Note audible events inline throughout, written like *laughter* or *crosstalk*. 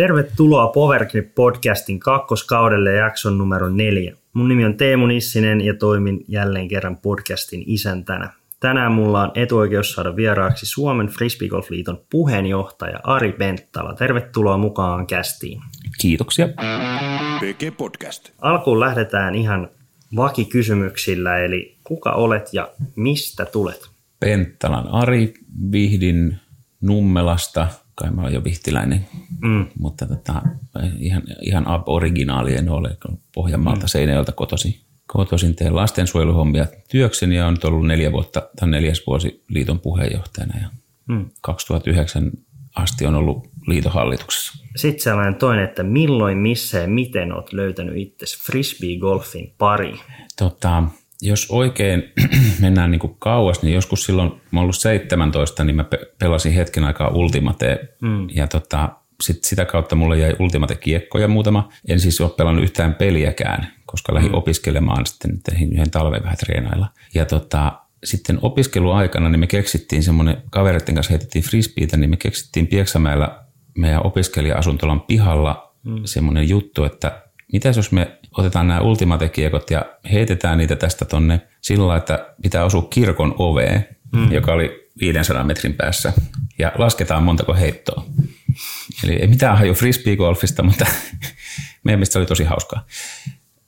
Tervetuloa Powergrip podcastin kakkoskaudelle jakson numero neljä. Mun nimi on Teemu Nissinen ja toimin jälleen kerran podcastin isäntänä. Tänään mulla on etuoikeus saada vieraaksi Suomen Frisbeegolf-liiton puheenjohtaja Ari Penttala. Tervetuloa mukaan kästiin. Kiitoksia. PG Podcast. Alkuun lähdetään ihan vakikysymyksillä, eli kuka olet ja mistä tulet? Penttalan Ari, vihdin Nummelasta, kai mä olen jo vihtiläinen, mm. mutta tota, ihan, ihan originaali en ole, Pohjanmaalta mm. Seinäjöltä kotosi. Kotoisin teen lastensuojeluhommia työkseni ja on nyt ollut neljä vuotta, tämän neljäs vuosi liiton puheenjohtajana ja mm. 2009 asti on ollut liiton hallituksessa. Sitten sellainen toinen, että milloin, missä ja miten olet löytänyt itse frisbee-golfin pari? Tota, jos oikein *clears throat* mennään niin kuin kauas, niin joskus silloin, mä ollut 17, niin mä pelasin hetken aikaa Ultimate mm. ja tota, sit sitä kautta mulle jäi Ultimate-kiekkoja muutama. En siis ole pelannut yhtään peliäkään, koska lähdin mm. opiskelemaan sitten yhden talven vähän treenailla. Ja tota, sitten opiskeluaikana niin me keksittiin semmoinen, kavereiden kanssa heitettiin frisbeitä, niin me keksittiin Pieksämäellä meidän opiskelija-asuntolan pihalla mm. semmoinen juttu, että mitä jos me otetaan nämä ultimate-kiekot ja heitetään niitä tästä tonne sillä että pitää osua kirkon oveen, mm. joka oli 500 metrin päässä, ja lasketaan montako heittoa. Eli ei mitään haju frisbee-golfista, mutta *laughs* meidän mielestä se oli tosi hauskaa.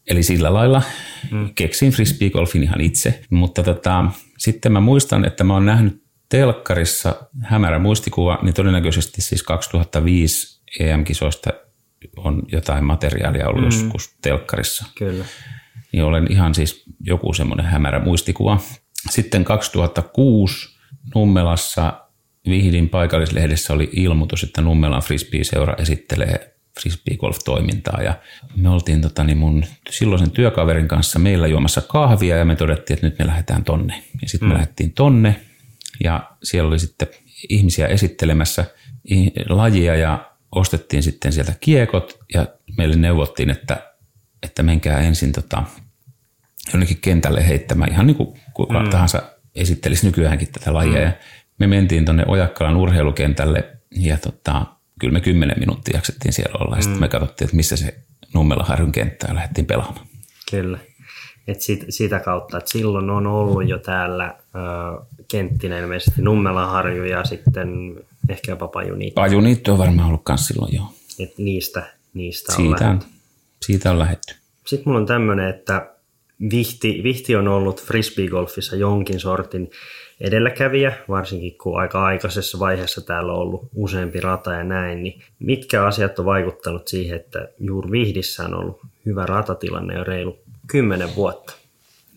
Eli sillä lailla mm. keksin frisbee-golfin ihan itse, mutta tota, sitten mä muistan, että mä oon nähnyt telkkarissa hämärä muistikuva, niin todennäköisesti siis 2005 EM-kisoista on jotain materiaalia ollut mm. joskus telkkarissa. Kyllä. Niin olen ihan siis joku semmoinen hämärä muistikuva. Sitten 2006 Nummelassa Vihdin paikallislehdessä oli ilmoitus, että Nummelan frisbee-seura esittelee frisbee-golf-toimintaa. Ja me oltiin tota, niin mun silloisen työkaverin kanssa meillä juomassa kahvia ja me todettiin, että nyt me lähdetään tonne. Ja sitten mm. me lähdettiin tonne ja siellä oli sitten ihmisiä esittelemässä lajia ja ostettiin sitten sieltä kiekot ja meille neuvottiin, että, että menkää ensin tota, jonnekin kentälle heittämään, ihan niin kuin kuka mm. tahansa esittelisi nykyäänkin tätä lajia. Mm. Ja me mentiin tuonne Ojakkalan urheilukentälle ja tota, kyllä me kymmenen minuuttia jaksettiin siellä olla. Ja mm. sitten me katsottiin, että missä se Nummela Harjun kenttä ja lähdettiin pelaamaan. Kyllä. Et sit, sitä kautta, että silloin on ollut jo täällä äh, kenttinä ilmeisesti Nummelaharju ja sitten ehkä jopa Pajuniitty. Pajuniitty on varmaan ollut myös silloin, joo. Et niistä, niistä on siitä, lähdetty. Siitä on lähetty. Sitten mulla on tämmöinen, että Vihti, Vihti on ollut frisbeegolfissa jonkin sortin edelläkävijä, varsinkin kun aika aikaisessa vaiheessa täällä on ollut useampi rata ja näin, niin mitkä asiat on vaikuttanut siihen, että juuri Vihdissä on ollut hyvä ratatilanne jo reilu kymmenen vuotta?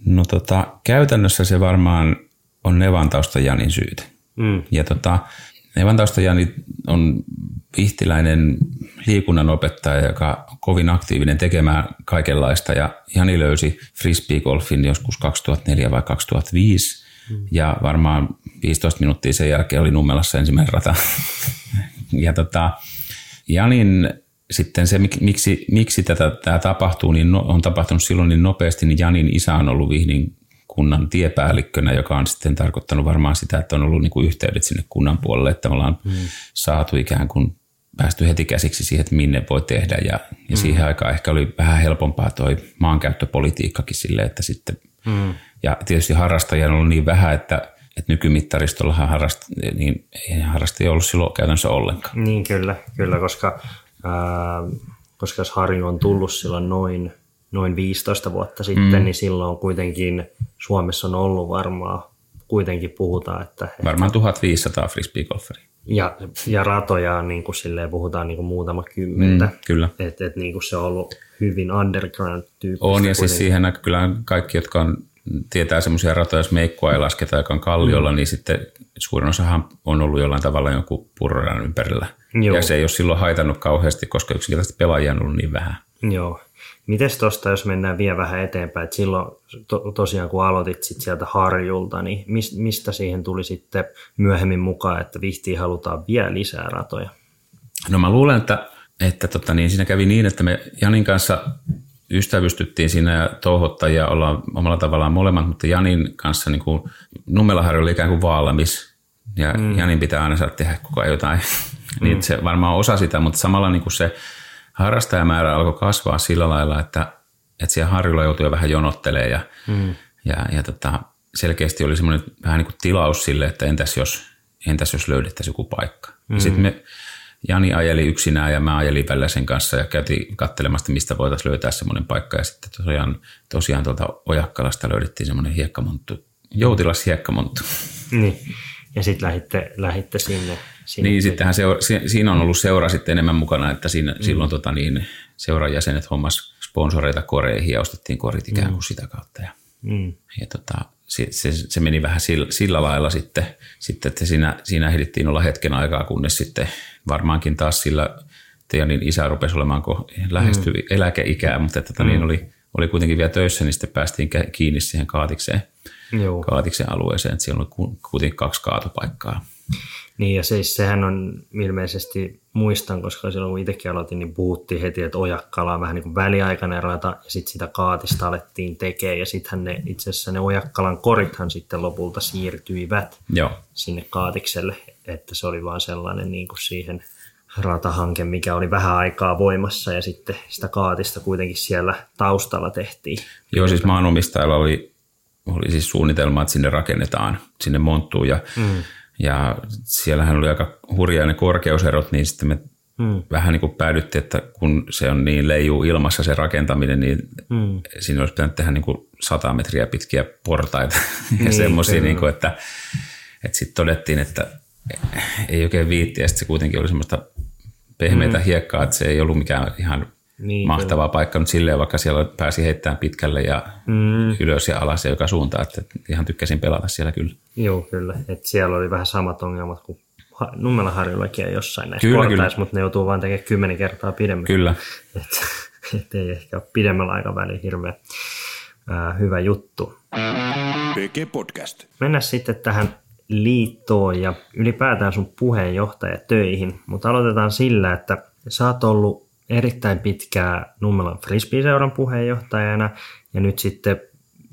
No tota, käytännössä se varmaan on Nevantausta Janin syytä. Mm. Ja tota, Nevantausta Jani on vihtiläinen liikunnan opettaja, joka on kovin aktiivinen tekemään kaikenlaista. Ja Jani löysi frisbee-golfin joskus 2004 vai 2005. Mm. Ja varmaan 15 minuuttia sen jälkeen oli Nummelassa ensimmäinen rata. *laughs* ja tota, Janin sitten se, miksi, miksi tätä, tämä tapahtuu, niin no, on tapahtunut silloin niin nopeasti, niin Janin isä on ollut Vihdin kunnan tiepäällikkönä, joka on sitten tarkoittanut varmaan sitä, että on ollut niin kuin yhteydet sinne kunnan puolelle, että me ollaan mm. saatu ikään kuin päästy heti käsiksi siihen, että minne voi tehdä ja, ja mm. siihen aikaan ehkä oli vähän helpompaa toi maankäyttöpolitiikkakin sille, että sitten mm. ja tietysti harrastajia on ollut niin vähän, että, että nykymittaristollahan harrast, niin ei harrastajia ollut silloin käytännössä ollenkaan. Niin kyllä, kyllä koska, äh, koska jos Harju on tullut silloin noin – noin 15 vuotta sitten, mm. niin silloin kuitenkin Suomessa on ollut varmaan, kuitenkin puhutaan, että... Varmaan 1500 frisbeegolferi. Ja, ja ratoja niin kuin silleen puhutaan niin kuin muutama kymmentä. Mm, kyllä. Että et, niin kuin se on ollut hyvin underground tyyppistä. On ja siis siihen kyllä kaikki, jotka on, tietää semmoisia ratoja, jos meikkua ei lasketa, joka on kalliolla, mm. niin sitten suurin osahan on ollut jollain tavalla joku purroran ympärillä. Joo. Ja se ei ole silloin haitannut kauheasti, koska yksinkertaisesti pelaajia on ollut niin vähän. Joo, Mites tuosta, jos mennään vielä vähän eteenpäin, että silloin to, tosiaan kun aloitit sit sieltä harjulta, niin mis, mistä siihen tuli sitten myöhemmin mukaan, että vihtiin halutaan vielä lisää ratoja? No mä luulen, että, että tota, niin siinä kävi niin, että me Janin kanssa ystävystyttiin siinä ja touhottajia ollaan omalla tavallaan molemmat, mutta Janin kanssa niin kuin, Nummelaharju oli ikään kuin valmis ja mm. Janin pitää aina saada tehdä koko ajan jotain *laughs* Niin se varmaan osa sitä, mutta samalla niin kuin se harrastajamäärä alkoi kasvaa sillä lailla, että, että siellä harjulla joutui jo vähän jonottelemaan ja, mm. ja, ja tota, selkeästi oli semmoinen vähän niin kuin tilaus sille, että entäs jos, entäs jos löydettäisiin joku paikka. Mm. Sitten me Jani ajeli yksinään ja mä ajelin sen kanssa ja käytiin katselemasta, mistä voitaisiin löytää semmoinen paikka. Ja sitten tosiaan, tosiaan tuolta Ojakkalasta löydettiin semmoinen hiekkamonttu, joutilas hiekkamonttu. Niin, ja sitten lähditte, lähditte sinne. Sinne. Niin, sittenhän se, siinä on ollut seura sitten enemmän mukana, että siinä, mm. silloin tota, niin, seuran jäsenet hommas sponsoreita koreihin ja ostettiin korit ikään kuin mm. sitä kautta. Ja, mm. ja tota, se, se, se, meni vähän sillä, sillä lailla sitten, sitten että siinä, siinä ehdittiin olla hetken aikaa, kunnes sitten varmaankin taas sillä Tejanin isä rupesi olemaan lähestyvi mm. eläkeikää, mutta että, tota mm. niin oli, oli kuitenkin vielä töissä, niin sitten päästiin kiinni siihen kaatikseen, Joo. kaatiksen alueeseen, että siellä oli kuitenkin kaksi kaatopaikkaa. Niin ja siis sehän on ilmeisesti, muistan, koska silloin kun itsekin aloitin, niin puhuttiin heti, että Ojakkala on vähän niin kuin väliaikainen rata ja sitten sitä kaatista alettiin tekemään ja sittenhän ne itse asiassa ne Ojakkalan korithan sitten lopulta siirtyivät Joo. sinne kaatikselle, että se oli vaan sellainen niin kuin siihen ratahanke, mikä oli vähän aikaa voimassa ja sitten sitä kaatista kuitenkin siellä taustalla tehtiin. Joo, siis maanomistajalla oli, oli siis suunnitelma, että sinne rakennetaan, sinne monttuun ja mm ja siellähän oli aika hurjaa ne korkeuserot, niin sitten me hmm. vähän niin kuin päädyttiin, että kun se on niin leijuu ilmassa se rakentaminen, niin hmm. siinä olisi pitänyt tehdä niin kuin 100 metriä pitkiä portaita *laughs* niin, ja semmoisia, niin kuin, että, että sitten todettiin, että ei oikein viitti ja sitten se kuitenkin oli semmoista pehmeitä hmm. hiekkaa, että se ei ollut mikään ihan niin, mahtava kyllä. paikka nyt silleen, vaikka siellä pääsi heittämään pitkälle ja mm. ylös ja alas ja joka suuntaan, että ihan tykkäsin pelata siellä kyllä. Joo, kyllä. Et siellä oli vähän samat ongelmat kuin Nummelaharjullakin ja jossain näissä kyllä, portaissa, kyllä. mutta ne joutuu vain tekemään kymmenen kertaa pidemmän. Kyllä. Et, *laughs* et ei ehkä ole pidemmällä aikavälillä hirveän äh, hyvä juttu. PG Podcast. Mennään sitten tähän liittoon ja ylipäätään sun puheenjohtajatöihin, mutta aloitetaan sillä, että sä oot ollut erittäin pitkää Nummelan frisbee-seuran puheenjohtajana ja nyt sitten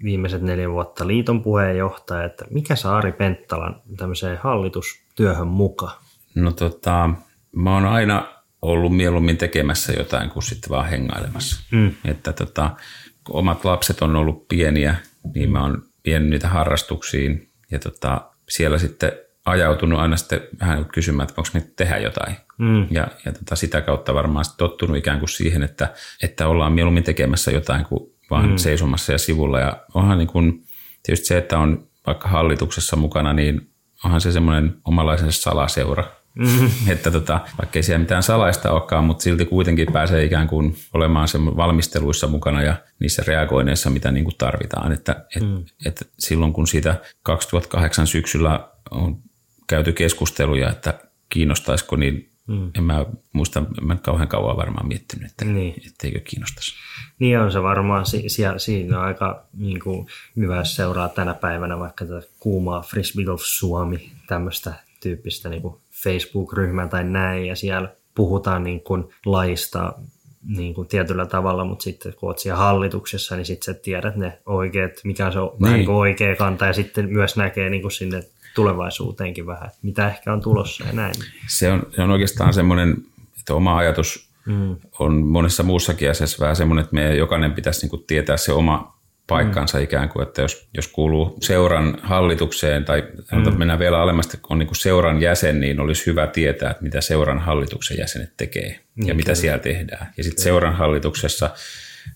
viimeiset neljä vuotta liiton puheenjohtaja. Että mikä saa Ari Penttalan tämmöiseen hallitustyöhön mukaan? No tota, mä oon aina ollut mieluummin tekemässä jotain kuin sitten vaan hengailemassa. Mm. Että tota, kun omat lapset on ollut pieniä, niin mä oon vienyt niitä harrastuksiin ja tota, siellä sitten ajautunut aina sitten vähän kysymään, että onko me tehdä jotain. Mm. Ja, ja tota, sitä kautta varmaan tottunut ikään kuin siihen, että, että ollaan mieluummin tekemässä jotain kuin vaan mm. seisomassa ja sivulla. Ja onhan niin kuin, tietysti se, että on vaikka hallituksessa mukana, niin onhan se semmoinen omalaisensa salaseura. Mm. *laughs* että tota, vaikka ei siellä mitään salaista olekaan, mutta silti kuitenkin pääsee ikään kuin olemaan se valmisteluissa mukana ja niissä reagoineissa, mitä niin kuin tarvitaan. Että, et, mm. et silloin kun siitä 2008 syksyllä on käyty keskusteluja, että kiinnostaisiko, niin mm. en mä muista, en mä kauhean kauan varmaan miettinyt, että niin. etteikö kiinnostaisi. Niin on se varmaan, si- siinä on aika niin kuin, hyvä, jos seuraa tänä päivänä vaikka tätä kuumaa Frisbee Golf Suomi, tämmöistä tyyppistä niin kuin Facebook-ryhmää tai näin, ja siellä puhutaan niin kuin laista niin kuin tietyllä tavalla, mutta sitten kun siellä hallituksessa, niin sitten sä tiedät ne oikeat, mikä on se niin. vähän niin oikea kanta, ja sitten myös näkee niin kuin sinne tulevaisuuteenkin vähän, että mitä ehkä on tulossa ja näin. Se on, se on oikeastaan semmoinen, että oma ajatus mm. on monessa muussakin asiassa vähän semmoinen, että meidän jokainen pitäisi niin tietää se oma paikkansa mm. ikään kuin, että jos, jos kuuluu seuran hallitukseen tai mm. mennään vielä alemmasti, on niin kuin seuran jäsen, niin olisi hyvä tietää, että mitä seuran hallituksen jäsenet tekee mm, ja mitä kyllä. siellä tehdään. Ja sitten seuran hallituksessa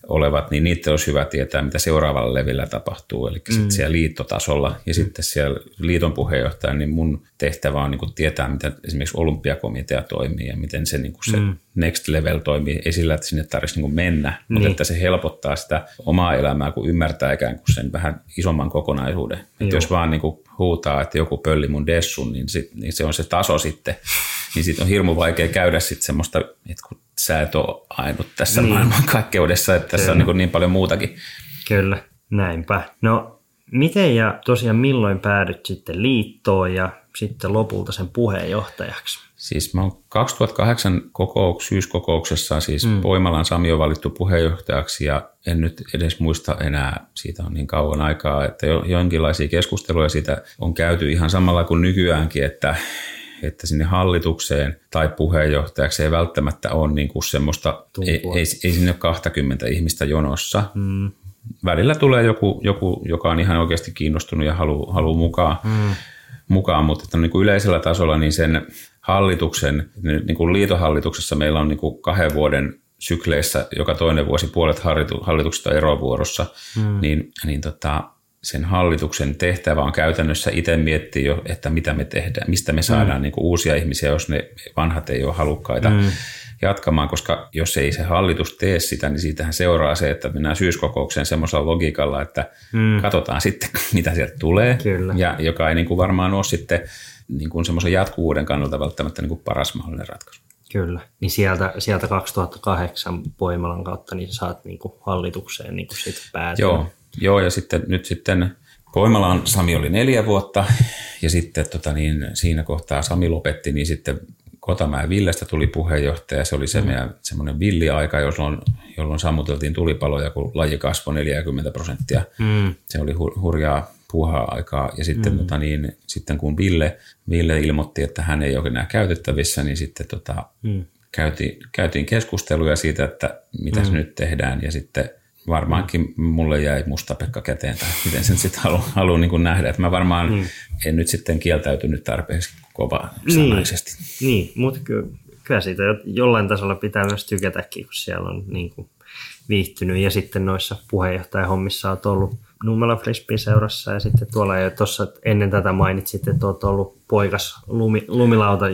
olevat, niin niitä olisi hyvä tietää, mitä seuraavalla levillä tapahtuu, eli mm. sitten siellä liittotasolla ja mm. sitten siellä liiton puheenjohtaja, niin mun tehtävä on niin kuin tietää, miten esimerkiksi olympiakomitea toimii ja miten se, niin kuin se mm. next level toimii, ei sillä, että sinne tarvitsisi niin mennä, niin. mutta että se helpottaa sitä omaa elämää, kun ymmärtää ikään kuin sen vähän isomman kokonaisuuden. Että jos vaan niin kuin huutaa, että joku pölli mun dessun, niin, sit, niin se on se taso sitten, *laughs* niin sitten on hirmu vaikea käydä sitten semmoista, että kun sä et ole ainut tässä niin. maailmankaikkeudessa, että tässä Kyllä. on niin, niin paljon muutakin. Kyllä, näinpä. No miten ja tosiaan milloin päädyt sitten liittoon ja sitten lopulta sen puheenjohtajaksi? Siis mä oon 2008 kokouks, syyskokouksessa siis mm. Poimalan Sami on valittu puheenjohtajaksi ja en nyt edes muista enää, siitä on niin kauan aikaa, että jo, jonkinlaisia keskusteluja siitä on käyty ihan samalla kuin nykyäänkin, että että sinne hallitukseen tai puheenjohtajaksi ei välttämättä ole niin kuin semmoista, ei, ei, ei sinne ole 20 ihmistä jonossa. Mm. Välillä tulee joku, joku, joka on ihan oikeasti kiinnostunut ja haluaa halu mukaan, mm. mukaan, mutta että niin kuin yleisellä tasolla niin sen hallituksen, niin kuin liitohallituksessa meillä on niin kuin kahden vuoden sykleissä joka toinen vuosi puolet hallituksesta erovuorossa, mm. niin, niin tota, sen hallituksen tehtävä on käytännössä itse miettiä jo, että mitä me tehdään, mistä me saadaan mm. niin uusia ihmisiä, jos ne vanhat ei ole halukkaita mm. jatkamaan, koska jos ei se hallitus tee sitä, niin siitähän seuraa se, että mennään syyskokoukseen semmoisella logiikalla, että mm. katsotaan sitten, *laughs* mitä sieltä tulee, Kyllä. ja joka ei niin kuin varmaan ole sitten niin kuin semmoisen jatkuvuuden kannalta välttämättä niin kuin paras mahdollinen ratkaisu. Kyllä, niin sieltä, sieltä 2008 Poimalan kautta niin saat niin kuin hallitukseen niin kuin sit päätyä. Joo, joo, ja sitten nyt sitten Poimalaan Sami oli neljä vuotta ja sitten tota niin, siinä kohtaa Sami lopetti, niin sitten Kotamäen Villestä tuli puheenjohtaja. Se oli se mm. meidän semmoinen villiaika, jolloin, jolloin sammuteltiin tulipaloja, kun laji kasvoi 40 prosenttia. Mm. Se oli hurjaa puuhaa aikaa. Ja sitten, mm. tota niin, sitten kun Ville, Ville ilmoitti, että hän ei ole enää käytettävissä, niin sitten tota, mm. käytiin, käytiin keskusteluja siitä, että mitä mm. se nyt tehdään. Ja sitten varmaankin mulle jäi musta Pekka käteen, tai miten sen sitten haluan halu niin nähdä. Että mä varmaan mm. en nyt sitten kieltäytynyt tarpeeksi kova sanaisesti. Niin, niin mutta kyllä, kyllä siitä jollain tasolla pitää myös tykätäkin, kun siellä on niin kuin viihtynyt. Ja sitten noissa puheenjohtajahommissa on ollut Nummela Frisbee seurassa ja sitten tuolla jo tuossa ennen tätä mainitsit, että olet ollut poikas lumi,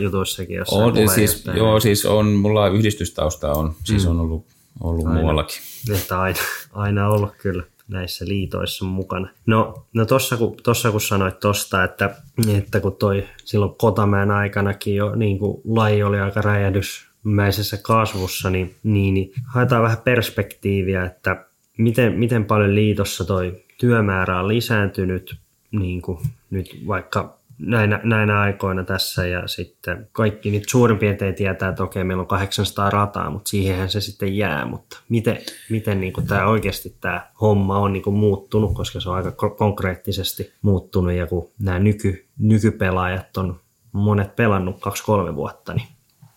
jutuissakin. On, siis, joo, siis on, mulla yhdistystausta on, siis mm. on ollut, ollut aina, muuallakin. Että aina, aina ollut kyllä näissä liitoissa mukana. No, no tossa, kun, tossa kun sanoit tosta, että, että kun toi silloin Kotamäen aikanakin jo niin kuin laji oli aika räjähdysmäisessä kasvussa, niin, niin, niin haetaan vähän perspektiiviä, että miten, miten paljon liitossa toi työmäärä on lisääntynyt niin kuin nyt vaikka näinä, näinä aikoina tässä ja sitten kaikki nyt suurin piirtein tietää, että okei, meillä on 800 rataa, mutta siihenhän se sitten jää, mutta miten, miten niin kuin tämä oikeasti tämä homma on niin kuin muuttunut, koska se on aika konkreettisesti muuttunut ja kun nämä nyky, nykypelaajat on monet pelannut kaksi-kolme vuotta, niin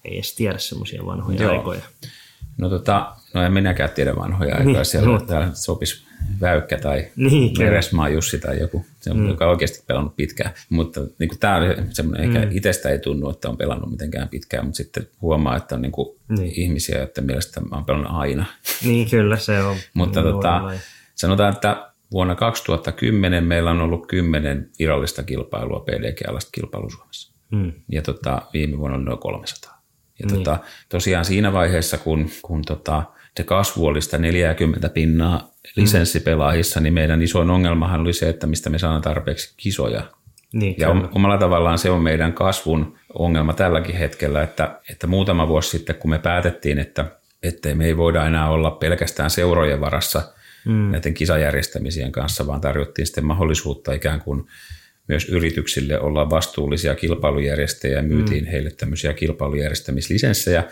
ei edes tiedä semmoisia vanhoja Joo. aikoja. No tota, no en minäkään tiedä vanhoja niin, siellä, no. täällä sopisi Väykkä tai niin, Meresmaa Jussi tai joku, se mm. joka on oikeasti pelannut pitkään. Mutta niin kuin, tämä on semmoinen, mm. ehkä itsestä ei tunnu, että on pelannut mitenkään pitkään, mutta sitten huomaa, että on niin kuin niin. ihmisiä, että mielestä mä oon pelannut aina. Niin, kyllä se on. mutta tota, sanotaan, että vuonna 2010 meillä on ollut kymmenen virallista kilpailua, PDG-alasta kilpailu Suomessa. Mm. Ja tota, viime vuonna oli noin 300. Ja niin. tota, tosiaan siinä vaiheessa, kun, kun tota, se kasvu oli sitä 40 pinnaa lisenssipelaajissa, niin meidän isoin ongelmahan oli se, että mistä me saadaan tarpeeksi kisoja. Niin, ja kyllä. omalla tavallaan se on meidän kasvun ongelma tälläkin hetkellä, että, että muutama vuosi sitten, kun me päätettiin, että, että me ei voida enää olla pelkästään seurojen varassa mm. näiden kisajärjestämisien kanssa, vaan tarjottiin sitten mahdollisuutta ikään kuin myös yrityksille olla vastuullisia kilpailujärjestäjiä ja myytiin mm. heille tämmöisiä kilpailujärjestämislisenssejä,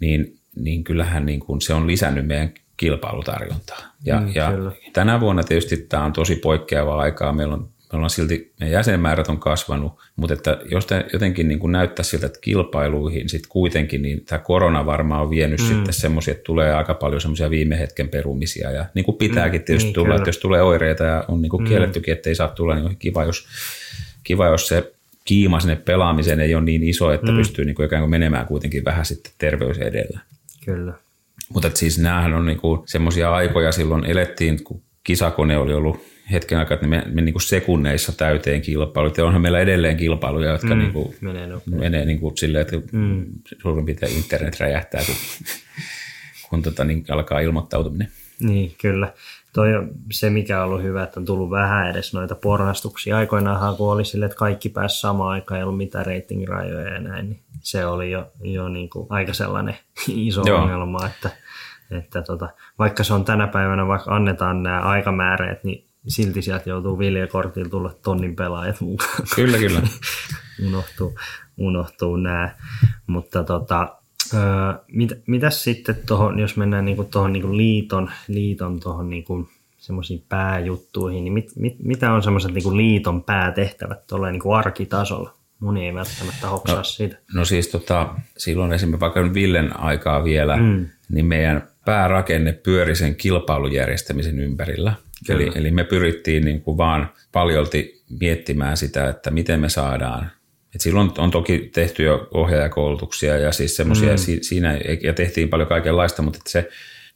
niin, niin kyllähän niin kuin se on lisännyt meidän kilpailutarjontaa. Ja, mm, ja tänä vuonna tietysti tämä on tosi poikkeava aikaa. Meillä on, me ollaan silti, meidän jäsenmäärät on kasvanut, mutta että jos jotenkin niin kuin näyttää siltä, että kilpailuihin sitten kuitenkin, niin tämä korona varmaan on vienyt mm. sitten semmoisia, että tulee aika paljon semmoisia viime hetken perumisia. Ja niin kuin pitääkin mm, tietysti niin, tulla, kyllä. että jos tulee oireita ja on niin kuin mm. kiellettykin, että ei saa tulla, niin on kiva, jos, kiva, jos se kiima sinne pelaamiseen ei ole niin iso, että mm. pystyy niin kuin ikään kuin menemään kuitenkin vähän sitten terveys edellä. Kyllä. Mutta siis näähän on niinku semmoisia aikoja silloin elettiin, kun kisakone oli ollut hetken aikaa, että me, me niinku sekunneissa täyteen kilpailut. Ja onhan meillä edelleen kilpailuja, jotka mm, niinku menee, menee niinku silleen, että mm. suurin piirtein internet räjähtää, kun, *laughs* kun tota, niin alkaa ilmoittautuminen. Niin, kyllä. Toi on se, mikä on ollut hyvä, että on tullut vähän edes noita porrastuksia. Aikoinaan kun oli sille, että kaikki pääsi samaan aikaan, ei ollut mitään ratingrajoja ja näin, niin se oli jo, jo niin kuin aika sellainen *laughs* iso Joo. ongelma, että, että tota, vaikka se on tänä päivänä, vaikka annetaan nämä aikamääreet, niin silti sieltä joutuu viljakortilla tulla tonnin pelaajat mukaan. Kyllä, kyllä. *laughs* unohtuu, unohtuu nämä. Mutta tota, öö, mit, mitäs sitten tuohon, jos mennään niinku tuohon niinku liiton, liiton tuohon niinku semmoisiin pääjuttuihin, niin mit, mit, mitä on semmoiset niinku liiton päätehtävät tuolla niinku arkitasolla? Moni ei välttämättä hoksaa No, siitä. No siis tota, silloin esimerkiksi vaikka Villen aikaa vielä, mm. niin meidän päärakenne pyöri sen kilpailun järjestämisen ympärillä. Eli, eli me pyrittiin niin kuin vaan paljolti miettimään sitä, että miten me saadaan et silloin on toki tehty jo ohjaajakoulutuksia ja siis semmoisia mm. siinä, ja tehtiin paljon kaikenlaista, mutta se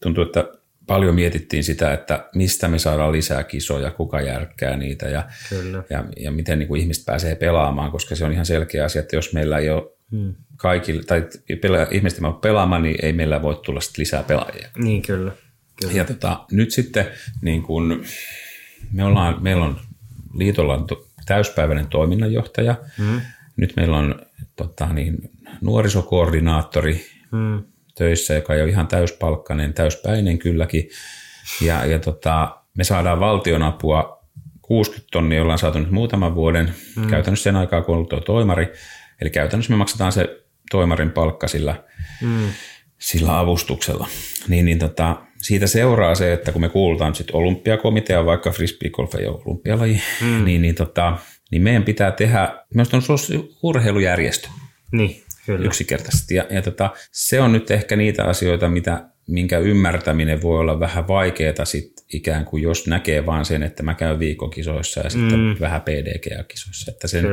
tuntuu, että paljon mietittiin sitä, että mistä me saadaan lisää kisoja, kuka järkkää niitä ja, Kyllä. ja, ja miten niin kuin ihmiset pääsee pelaamaan, koska se on ihan selkeä asia, että jos meillä ei ole hmm. kaikille, tai pela, ihmiset ei pelaamaan, niin ei meillä voi tulla sit lisää pelaajia. Niin, kyllä. kyllä. Ja tota, nyt sitten niin kun me ollaan, meillä on liitolla on täyspäiväinen toiminnanjohtaja, hmm. nyt meillä on tota, niin, nuorisokoordinaattori, hmm töissä, joka ei ole ihan täyspalkkainen, täyspäinen kylläkin. Ja, ja tota, me saadaan valtionapua 60 tonnia, ollaan saatu nyt muutaman vuoden, mm. käytännössä sen aikaa, kun on ollut tuo toimari. Eli käytännössä me maksetaan se toimarin palkka sillä, mm. sillä avustuksella. Niin, niin tota, siitä seuraa se, että kun me kuulutaan sitten olympiakomitea, vaikka frisbeegolf ei ole olympialaji, mm. niin, niin, tota, niin meidän pitää tehdä, myös on urheilujärjestö. Niin. Kyllä. yksinkertaisesti. Ja, ja tota, se on nyt ehkä niitä asioita, mitä, minkä ymmärtäminen voi olla vähän vaikeaa sit ikään kuin, jos näkee vaan sen, että mä käyn viikokisoissa ja sitten mm. vähän PDG-kisoissa. Että sen,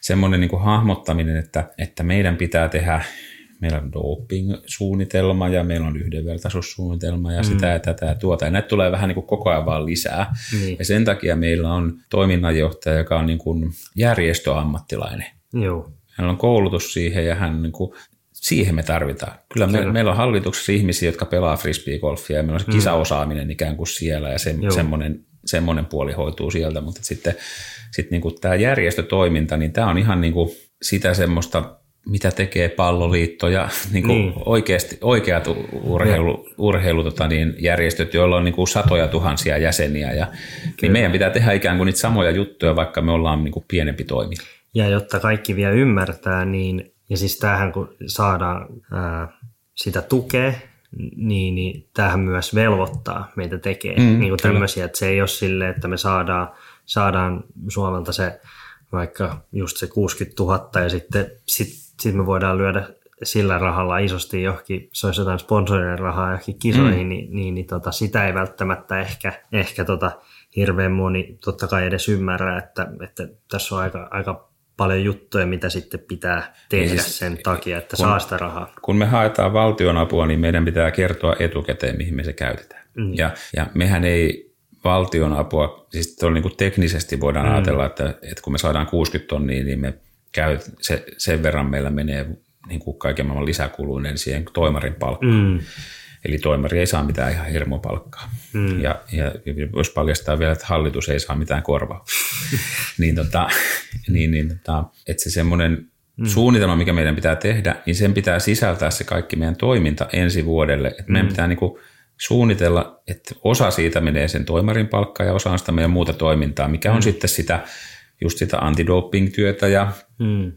semmoinen niin kuin hahmottaminen, että, että meidän pitää tehdä meillä on doping-suunnitelma ja meillä on yhdenvertaisuussuunnitelma ja mm. sitä ja tätä ja tuota. Ja näitä tulee vähän niin kuin koko ajan vaan lisää. Niin. Ja sen takia meillä on toiminnanjohtaja, joka on niin kuin järjestöammattilainen. Joo hänellä on koulutus siihen ja hän niin kuin, siihen me tarvitaan. Kyllä, me, meillä on hallituksessa ihmisiä, jotka pelaa frisbeegolfia ja meillä on se mm. kisaosaaminen ikään kuin siellä ja se, semmoinen, semmoinen puoli hoituu sieltä, mutta sitten sit niin kuin tämä järjestötoiminta, niin tämä on ihan niin kuin sitä semmoista, mitä tekee palloliitto ja *laughs* niin kuin niin. Oikeasti, oikeat urheilu, urheilu tota niin, järjestöt, joilla on niin kuin satoja tuhansia jäseniä. Ja, niin meidän pitää tehdä ikään kuin niitä samoja juttuja, vaikka me ollaan niin kuin pienempi toimija. Ja jotta kaikki vielä ymmärtää, niin, ja siis tähän kun saadaan ää, sitä tukea, niin, niin tähän myös velvoittaa meitä tekee mm, niin kuin tämmöisiä, että se ei ole silleen, että me saadaan, saadaan Suomelta se vaikka just se 60 000 ja sitten sit, sit me voidaan lyödä sillä rahalla isosti johonkin, se olisi jotain sponsorien rahaa johonkin kisoihin, mm. niin, niin, niin tota, sitä ei välttämättä ehkä, ehkä tota, hirveän moni totta kai edes ymmärrä, että, että tässä on aika, aika paljon juttuja, mitä sitten pitää tehdä siis, sen takia, että kun, saa sitä rahaa. Kun me haetaan valtionapua, niin meidän pitää kertoa etukäteen, mihin me se käytetään. Mm. Ja, ja mehän ei valtionapua, siis on niin kuin teknisesti voidaan mm. ajatella, että, että kun me saadaan 60 tonnia, niin me käy, se, sen verran meillä menee niin kuin kaiken maailman lisäkuluinen siihen toimarin palkkaan. Mm. Eli toimari ei saa mitään ihan hirmopalkkaa. Mm. Ja, ja jos paljastaa vielä, että hallitus ei saa mitään korvaa, *laughs* niin, tota, niin, niin tota, että se semmoinen mm. suunnitelma, mikä meidän pitää tehdä, niin sen pitää sisältää se kaikki meidän toiminta ensi vuodelle. Että mm. meidän pitää niin kuin suunnitella, että osa siitä menee sen toimarin palkkaa ja osa on sitä meidän muuta toimintaa, mikä on mm. sitten sitä just sitä antidoping-työtä ja mm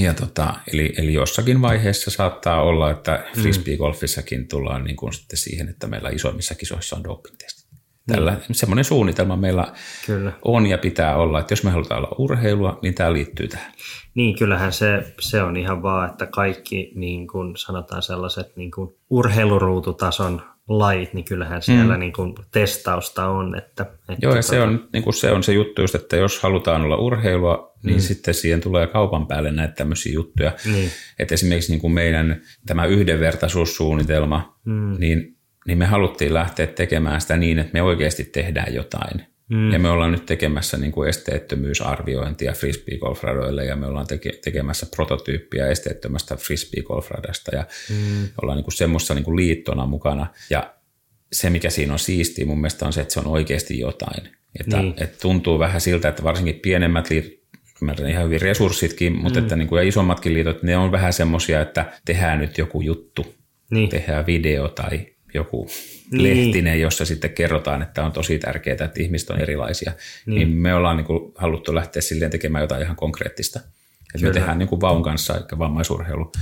ja tota, eli, eli jossakin vaiheessa saattaa olla, että mm. frisbeegolfissakin tullaan niin kuin sitten siihen, että meillä isoimmissa kisoissa on doping-testit. Tällä, mm. semmoinen suunnitelma meillä Kyllä. on ja pitää olla, että jos me halutaan olla urheilua, niin tämä liittyy tähän. Niin, kyllähän se, se on ihan vaan, että kaikki niin kuin sanotaan sellaiset niin kuin urheiluruututason lajit, niin kyllähän siellä mm. niin kuin testausta on. Että, että Joo, ja tota... se, on, niin kuin se on se juttu just, että jos halutaan olla urheilua, niin mm. sitten siihen tulee kaupan päälle näitä tämmöisiä juttuja. Niin. Että esimerkiksi niin kuin meidän tämä yhdenvertaisuussuunnitelma, mm. niin, niin me haluttiin lähteä tekemään sitä niin, että me oikeasti tehdään jotain. Mm. Ja me ollaan nyt tekemässä niin kuin esteettömyysarviointia frisbee-golfradoille ja me ollaan teke, tekemässä prototyyppiä esteettömästä frisbee-golfradasta ja mm. ollaan niin kuin semmoisessa niin kuin liittona mukana. Ja se, mikä siinä on siistiä mun mielestä on se, että se on oikeasti jotain. Että, niin. että tuntuu vähän siltä, että varsinkin pienemmät liitot, ymmärrän ihan hyvin resurssitkin, mutta mm. että niin kuin, ja isommatkin liitot, ne on vähän semmoisia, että tehdään nyt joku juttu, niin. tehdään video tai joku niin. lehtinen, jossa sitten kerrotaan, että on tosi tärkeää, että ihmiset on erilaisia. Niin, niin me ollaan niin kuin haluttu lähteä silleen tekemään jotain ihan konkreettista. Että me tehdään niin kuin vaun kanssa, eikä vammaisurheilu.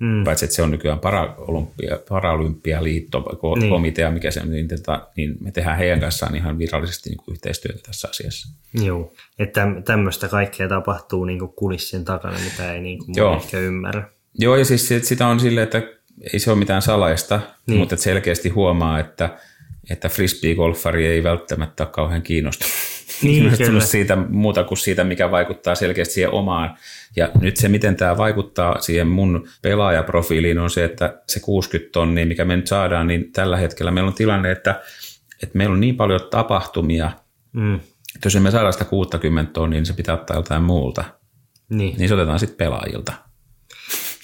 Mm. Paitsi, että se on nykyään Paralympia, Paralympialiitto, niin. komitea, mikä se on, niin, tota, niin me tehdään heidän kanssaan ihan virallisesti niin kuin yhteistyötä tässä asiassa. Joo, että tämmöistä kaikkea tapahtuu niin kuin kulissien takana, mitä ei niin kuin Joo. ehkä ymmärrä. Joo, ja siis sitä on silleen, että ei se ole mitään salaista, niin. mutta selkeästi huomaa, että, että frisbee-golfari ei välttämättä ole kauhean kiinnostunut *laughs* niin, siitä muuta kuin siitä, mikä vaikuttaa selkeästi siihen omaan. Ja nyt se, miten tämä vaikuttaa siihen mun pelaajaprofiiliin, on se, että se 60 tonnia, mikä me nyt saadaan, niin tällä hetkellä meillä on tilanne, että, että meillä on niin paljon tapahtumia, mm. että jos emme saada sitä 60 tonnia, niin se pitää ottaa jotain muulta. Niin. niin se otetaan sitten pelaajilta.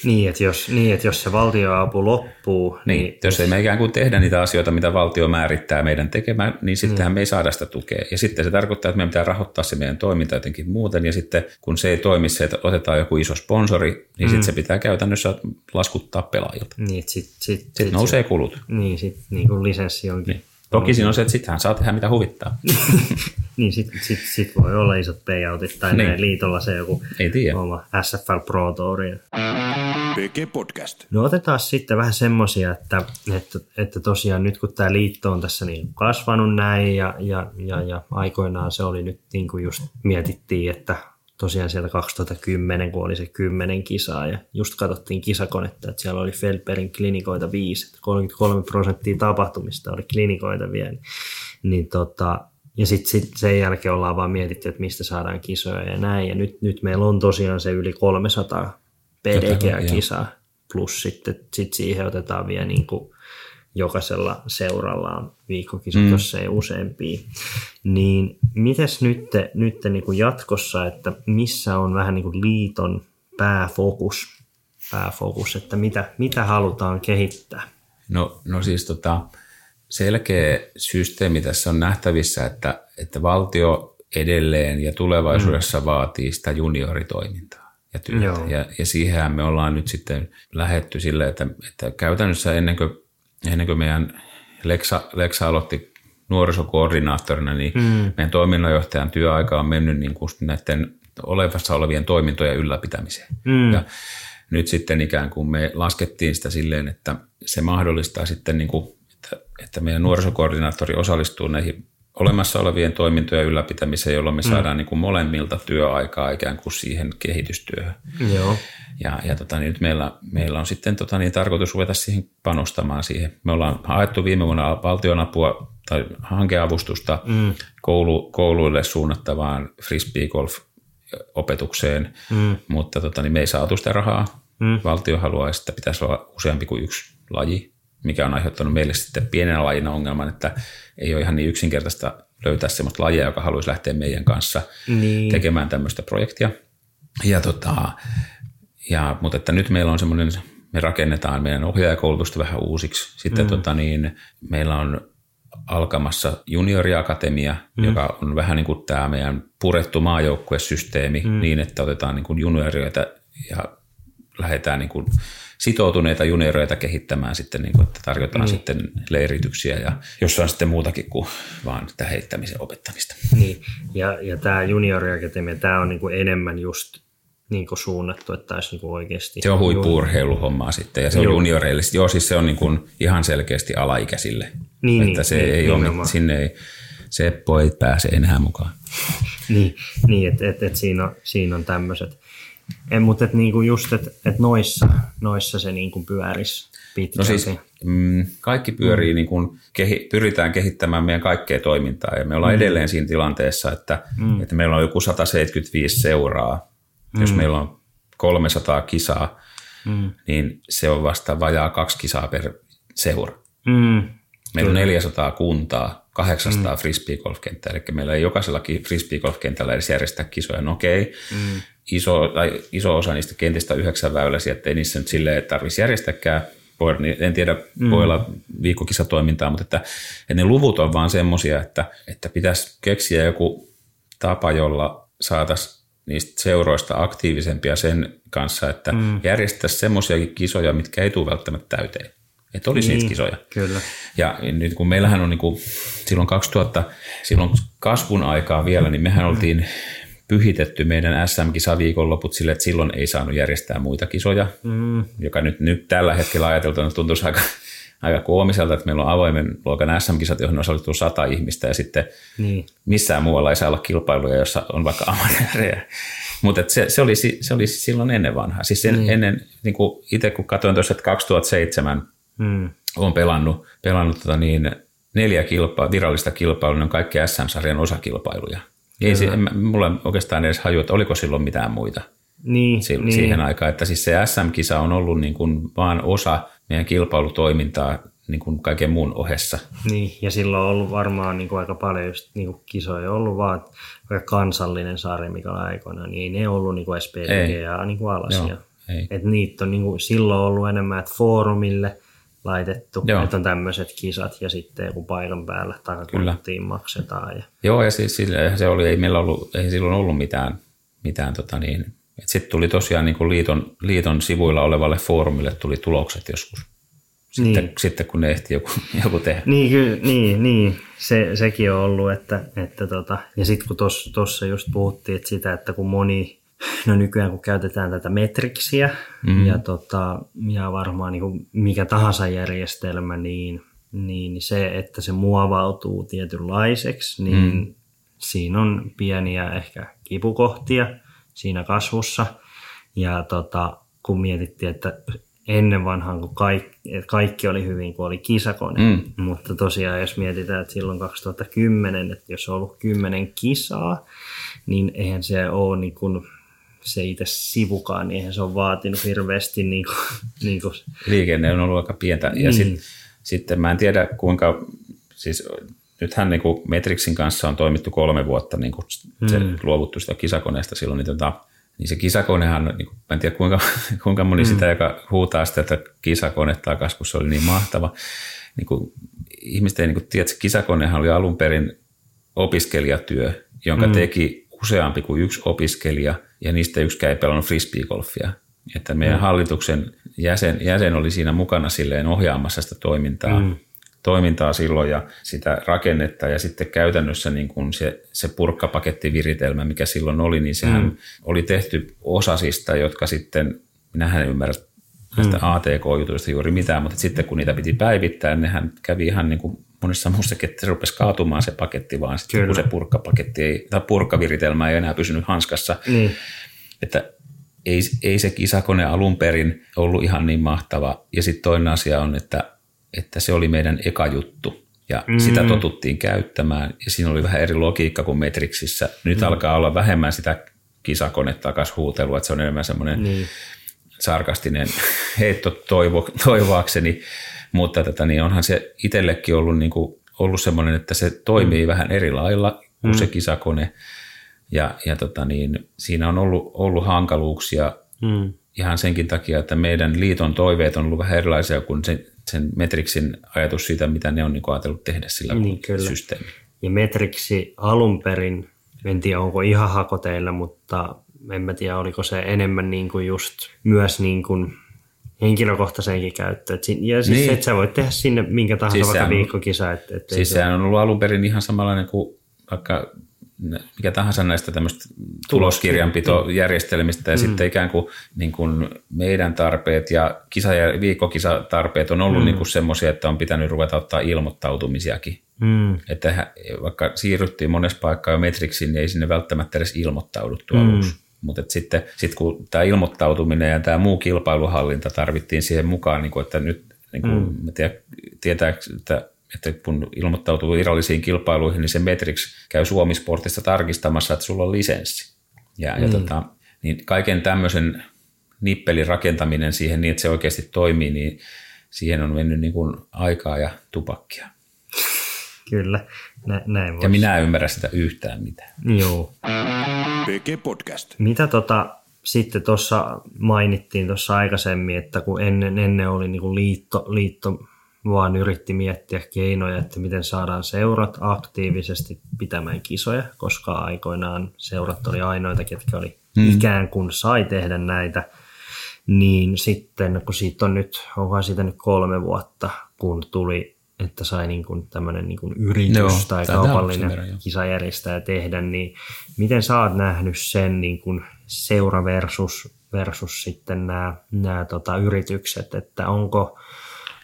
Niin, että jos, niin, että jos se valtioapu loppuu. Niin, niin jos ei me ikään kuin tehdä niitä asioita, mitä valtio määrittää meidän tekemään, niin sittenhän mm. me ei saada sitä tukea. Ja sitten se tarkoittaa, että meidän pitää rahoittaa se meidän toiminta jotenkin muuten. Ja sitten kun se ei toimi se, että otetaan joku iso sponsori, niin mm. sitten se pitää käytännössä laskuttaa pelaajilta. Niin, sitten sit, sit, sit nousee sit, kulut. Niin, sitten niin lisenssi onkin. Niin. Toki siinä on se, että sittenhän saa tehdä mitä huvittaa. *laughs* niin, sitten sit, sit voi olla isot payoutit tai niin. liitolla se joku Ei tiedä. oma SFL Pro Tour. PG Podcast. No otetaan sitten vähän semmoisia, että, että, että tosiaan nyt kun tämä liitto on tässä niin kasvanut näin ja, ja, ja, ja aikoinaan se oli nyt niin kuin just mietittiin, että tosiaan sieltä 2010, kun oli se kymmenen kisaa ja just katsottiin kisakonetta, että siellä oli Feldbergin klinikoita viisi, 33 prosenttia tapahtumista oli klinikoita vielä, niin, tota, ja sitten sit sen jälkeen ollaan vaan mietitty, että mistä saadaan kisoja ja näin. Ja nyt, nyt meillä on tosiaan se yli 300 PDGA-kisaa, plus sitten sit siihen otetaan vielä niin kuin jokaisella seuralla on viikkokisat, mm. jos ei useampia. Niin mites nyt, nyt niin kuin jatkossa, että missä on vähän niin kuin liiton pääfokus, pääfokus että mitä, mitä halutaan kehittää? No, no siis tota, selkeä systeemi tässä on nähtävissä, että, että valtio edelleen ja tulevaisuudessa mm. vaatii sitä junioritoimintaa ja työtä. Ja, ja siihen me ollaan nyt sitten lähetty sille, että, että käytännössä ennen kuin ennen kuin meidän Lexa, Lexa aloitti nuorisokoordinaattorina, niin mm. meidän toiminnanjohtajan työaika on mennyt niin kuin näiden olevassa olevien toimintojen ylläpitämiseen. Mm. Ja nyt sitten ikään kuin me laskettiin sitä silleen, että se mahdollistaa sitten, niin kuin, että, että meidän nuorisokoordinaattori osallistuu näihin olemassa olevien toimintojen ylläpitämiseen, jolloin me mm. saadaan niin kuin molemmilta työaikaa ikään kuin siihen kehitystyöhön. Joo. Ja, ja tota, niin nyt meillä, meillä on sitten tota, niin tarkoitus ruveta siihen panostamaan siihen. Me ollaan haettu viime vuonna valtionapua tai hankeavustusta mm. koulu, kouluille suunnattavaan frisbee-golf-opetukseen, mm. mutta tota, niin me ei saatu sitä rahaa. Mm. Valtio haluaa, että pitäisi olla useampi kuin yksi laji, mikä on aiheuttanut meille sitten pienenä lajina ongelman, että ei ole ihan niin yksinkertaista löytää sellaista lajia, joka haluaisi lähteä meidän kanssa niin. tekemään tämmöistä projektia. Ja tota, ja, mutta että nyt meillä on semmoinen, me rakennetaan meidän ohjaajakoulutusta vähän uusiksi. Sitten mm. tota niin, meillä on alkamassa junioriakatemia, mm. joka on vähän niin kuin tämä meidän purettu maajoukkuesysteemi mm. niin, että otetaan niin kuin juniorioita ja lähdetään niin kuin sitoutuneita junioreita kehittämään sitten, niin kuin, että tarjotaan niin. sitten leirityksiä ja jossain sitten muutakin kuin vaan tätä heittämisen opettamista. Niin, ja, ja tämä junioriakatemia, tämä on niin kuin enemmän just niin kuin suunnattu, että olisi niin kuin oikeasti... Se on huippuurheiluhommaa sitten ja se on Joo. junioreille. Joo, siis se on niin kuin ihan selkeästi alaikäisille. Niin, että niin, se niin, ei ole, sinne ei, Seppo ei pääse enää mukaan. *laughs* niin, niin että et, et siinä on, siinä on tämmöiset. En, mutta et niinku just, että et noissa, noissa se niinku pyörisi pitkälti. No siis mm, kaikki pyörii, mm. niin kuin kehi, pyritään kehittämään meidän kaikkea toimintaa ja me ollaan mm. edelleen siinä tilanteessa, että, mm. että meillä on joku 175 seuraa Mm. Jos meillä on 300 kisaa, mm. niin se on vasta vajaa kaksi kisaa per seura. Mm. Meillä on 400 kuntaa, 800 mm. frisbee-golfkenttää, eli meillä ei jokaisella frisbee-golfkentällä edes järjestää kisoja. No okei, mm. iso, tai iso osa niistä kentistä on yhdeksän väyläisiä, ettei niissä nyt silleen tarvitsisi niin en tiedä, mm. voi olla viikkokisatoimintaa, mutta että, että ne luvut on vaan semmoisia, että, että pitäisi keksiä joku tapa, jolla saataisiin niistä seuroista aktiivisempia sen kanssa, että mm. järjestäisiin semmoisiakin kisoja, mitkä ei tule välttämättä täyteen. Että olisi niin, niitä kisoja. Kyllä. Ja nyt kun meillähän on niin kuin, silloin 2000, silloin kasvun aikaa vielä, niin mehän oltiin pyhitetty meidän SM-kisa viikonloput sille, että silloin ei saanut järjestää muita kisoja, Mm, joka nyt, nyt tällä hetkellä ajateltuna tuntuisi aika, aika koomiselta, että meillä on avoimen luokan SM-kisat, johon osallistuu sata ihmistä ja sitten niin. missään muualla ei saa olla kilpailuja, jossa on vaikka amatöörejä. Mutta se, se, oli, se oli silloin ennen vanhaa. Siis sen, Niin. ennen, niin kuin itse kun katsoin tuossa, että 2007 Mm, olen pelannut, pelannut tota niin, neljä kilpaa, virallista kilpailua, ne on kaikki SM-sarjan osakilpailuja. Ei se, en, mulla ei oikeastaan edes haju, että oliko silloin mitään muita niin, si- niin. siihen aikaan. Että siis se SM-kisa on ollut niin kuin vaan osa meidän kilpailutoimintaa niin kuin kaiken muun ohessa. Niin, ja silloin on ollut varmaan niin kuin aika paljon just, niin kuin kisoja ollut vaan vaikka kansallinen sarja, mikä oli aikoinaan, niin ei ne ollut niin kuin edes PDGA niin kuin alasia. Joo, ei. Et niitä on niin kuin, silloin ollut enemmän, että foorumille laitettu, Joo. että on tämmöiset kisat ja sitten joku paikan päällä takakorttiin maksetaan. Ja, Joo, ja siis se oli, ei meillä ollut, ei silloin ollut mitään, mitään tota niin. Sitten tuli tosiaan niin kuin liiton, liiton sivuilla olevalle foorumille tuli tulokset joskus. Sitten, Niin. sitten kun ne ehti joku, *laughs* joku tehdä. Niin, ky, niin, niin. Se, sekin on ollut, että, että tota, ja sitten kun tuossa just puhuttiin, että sitä, että kun moni, no nykyään kun käytetään tätä metriksiä mm. ja, tota, ja varmaan niin kuin mikä tahansa järjestelmä, niin, niin se, että se muovautuu tietynlaiseksi, niin mm. siinä on pieniä ehkä kipukohtia siinä kasvussa. Ja tota, kun mietittiin, että ennen vanhaan, kun kaikki, kaikki oli hyvin, kun oli kisakone. Mm. Mutta tosiaan, jos mietitään, että silloin 2010, että jos on ollut kymmenen kisaa, niin eihän se ole niin kuin, se itse sivukaan, niin eihän se ole vaatinut hirveästi niin kuin, niin kuin, *laughs* Liikenne on ollut aika pientä. Ja Niin. sit, sitten mä en tiedä kuinka, siis nythän niin kuin Metrixin kanssa on toimittu kolme vuotta, niin kuin se Mm. luovuttu sitä kisakoneesta silloin, niin, tota, niin se kisakonehan, niin kuin, mä en tiedä kuinka, *laughs* kuinka moni mm. sitä, joka huutaa sitä, että kisakone takaisin, kun se oli niin mahtava. Niin kuin, ihmiset ei niin kuin tiedä, että se kisakonehan oli alun perin opiskelijatyö, jonka mm. teki useampi kuin yksi opiskelija, ja niistä yksikään ei pelannut frisbeegolfia. Että meidän mm. hallituksen jäsen, jäsen oli siinä mukana silleen ohjaamassa sitä toimintaa, mm. toimintaa silloin ja sitä rakennetta ja sitten käytännössä niin kuin se, se purkkapakettiviritelmä, mikä silloin oli, niin sehän mm. oli tehty osasista, jotka sitten, minähän en ymmärrä näistä mm. ATK-jutuista juuri mitään, mutta sitten kun niitä piti päivittää, nehän kävi ihan niin kuin monessa muussakin, että se rupesi kaatumaan se paketti, vaan sitten Kyllä. kun se purkkapaketti ei, tai purkkaviritelmä ei enää pysynyt hanskassa, niin, että ei, ei se kisakone alun perin ollut ihan niin mahtava. Ja sitten toinen asia on, että, että se oli meidän eka juttu. Ja mm. sitä totuttiin käyttämään. Ja siinä oli vähän eri logiikka kuin Metrixissä. Nyt mm. alkaa olla vähemmän sitä kisakonetta takas huutelua, että se on enemmän semmoinen niin, sarkastinen *laughs* heitto toivo, toivoakseni. Mutta tätä, niin onhan se itsellekin ollut, niin kuin, ollut semmoinen, että se toimii mm. vähän eri lailla kuin mm. se kisakone. Ja, ja tota niin, siinä on ollut, ollut hankaluuksia mm, ihan senkin takia, että meidän liiton toiveet on ollut vähän erilaisia kuin sen, sen Metrixin ajatus siitä, mitä ne on niin ajatellut tehdä sillä Niin, kyllä. systeemillä. Ja Metriksi alun perin, en tiedä onko ihan hakoteilla, mutta en mä tiedä oliko se enemmän niin kuin just myös niin kuin henkilökohtaiseenkin käyttöön. Et si- Ja siis Niin. että sä voit tehdä sinne minkä tahansa Siis vaikka on- viikkokisa. Et, et Siis se- sehän on ollut alun perin ihan samanlainen kuin vaikka mikä tahansa näistä tämmöistä tuloskirjanpitojärjestelmistä ja mm. sitten ikään kuin, niin kuin meidän tarpeet ja kisa- ja viikkokisatarpeet on ollut mm. niin semmoisia, että on pitänyt ruveta ottaa ilmoittautumisiakin. mm, Että vaikka siirryttiin monessa paikkaa jo Metrixiin, niin ei sinne välttämättä edes ilmoittauduttu aluksi. Mutta sitten sit kun tämä ilmoittautuminen ja tämä muu kilpailuhallinta tarvittiin siihen mukaan, niin kuin, että nyt niin kuin, mm. mä tiedän, tietää, että, että kun ilmoittautuu virallisiin kilpailuihin, niin se Metrix käy Suomisportista tarkistamassa, että sulla on lisenssi. Ja, mm. ja tota, niin kaiken tämmöisen nippelin rakentaminen siihen niin, että se oikeasti toimii, niin siihen on mennyt niin kuin aikaa ja tupakkia. kyllä, Nä, näin Ja minä en ymmärrä sitä yhtään mitään. Joo. PG Podcast. Mitä tota, sitten tuossa mainittiin tuossa aikaisemmin, että kun ennen, ennen oli niin liitto, liitto vaan yritti miettiä keinoja, että miten saadaan seurat aktiivisesti pitämään kisoja, koska aikoinaan seurat oli ainoita, ketkä oli hmm. ikään kuin sai tehdä näitä. Niin sitten, kun siitä on nyt, onkohan siitä nyt kolme vuotta, kun tuli että sai niin kuin tämmöinen niin kuin yritys Joo, tai kaupallinen kisajärjestäjä tehdä, niin miten sä oot nähnyt sen niin kuin seura versus, versus sitten nämä, nämä tota, yritykset, että onko,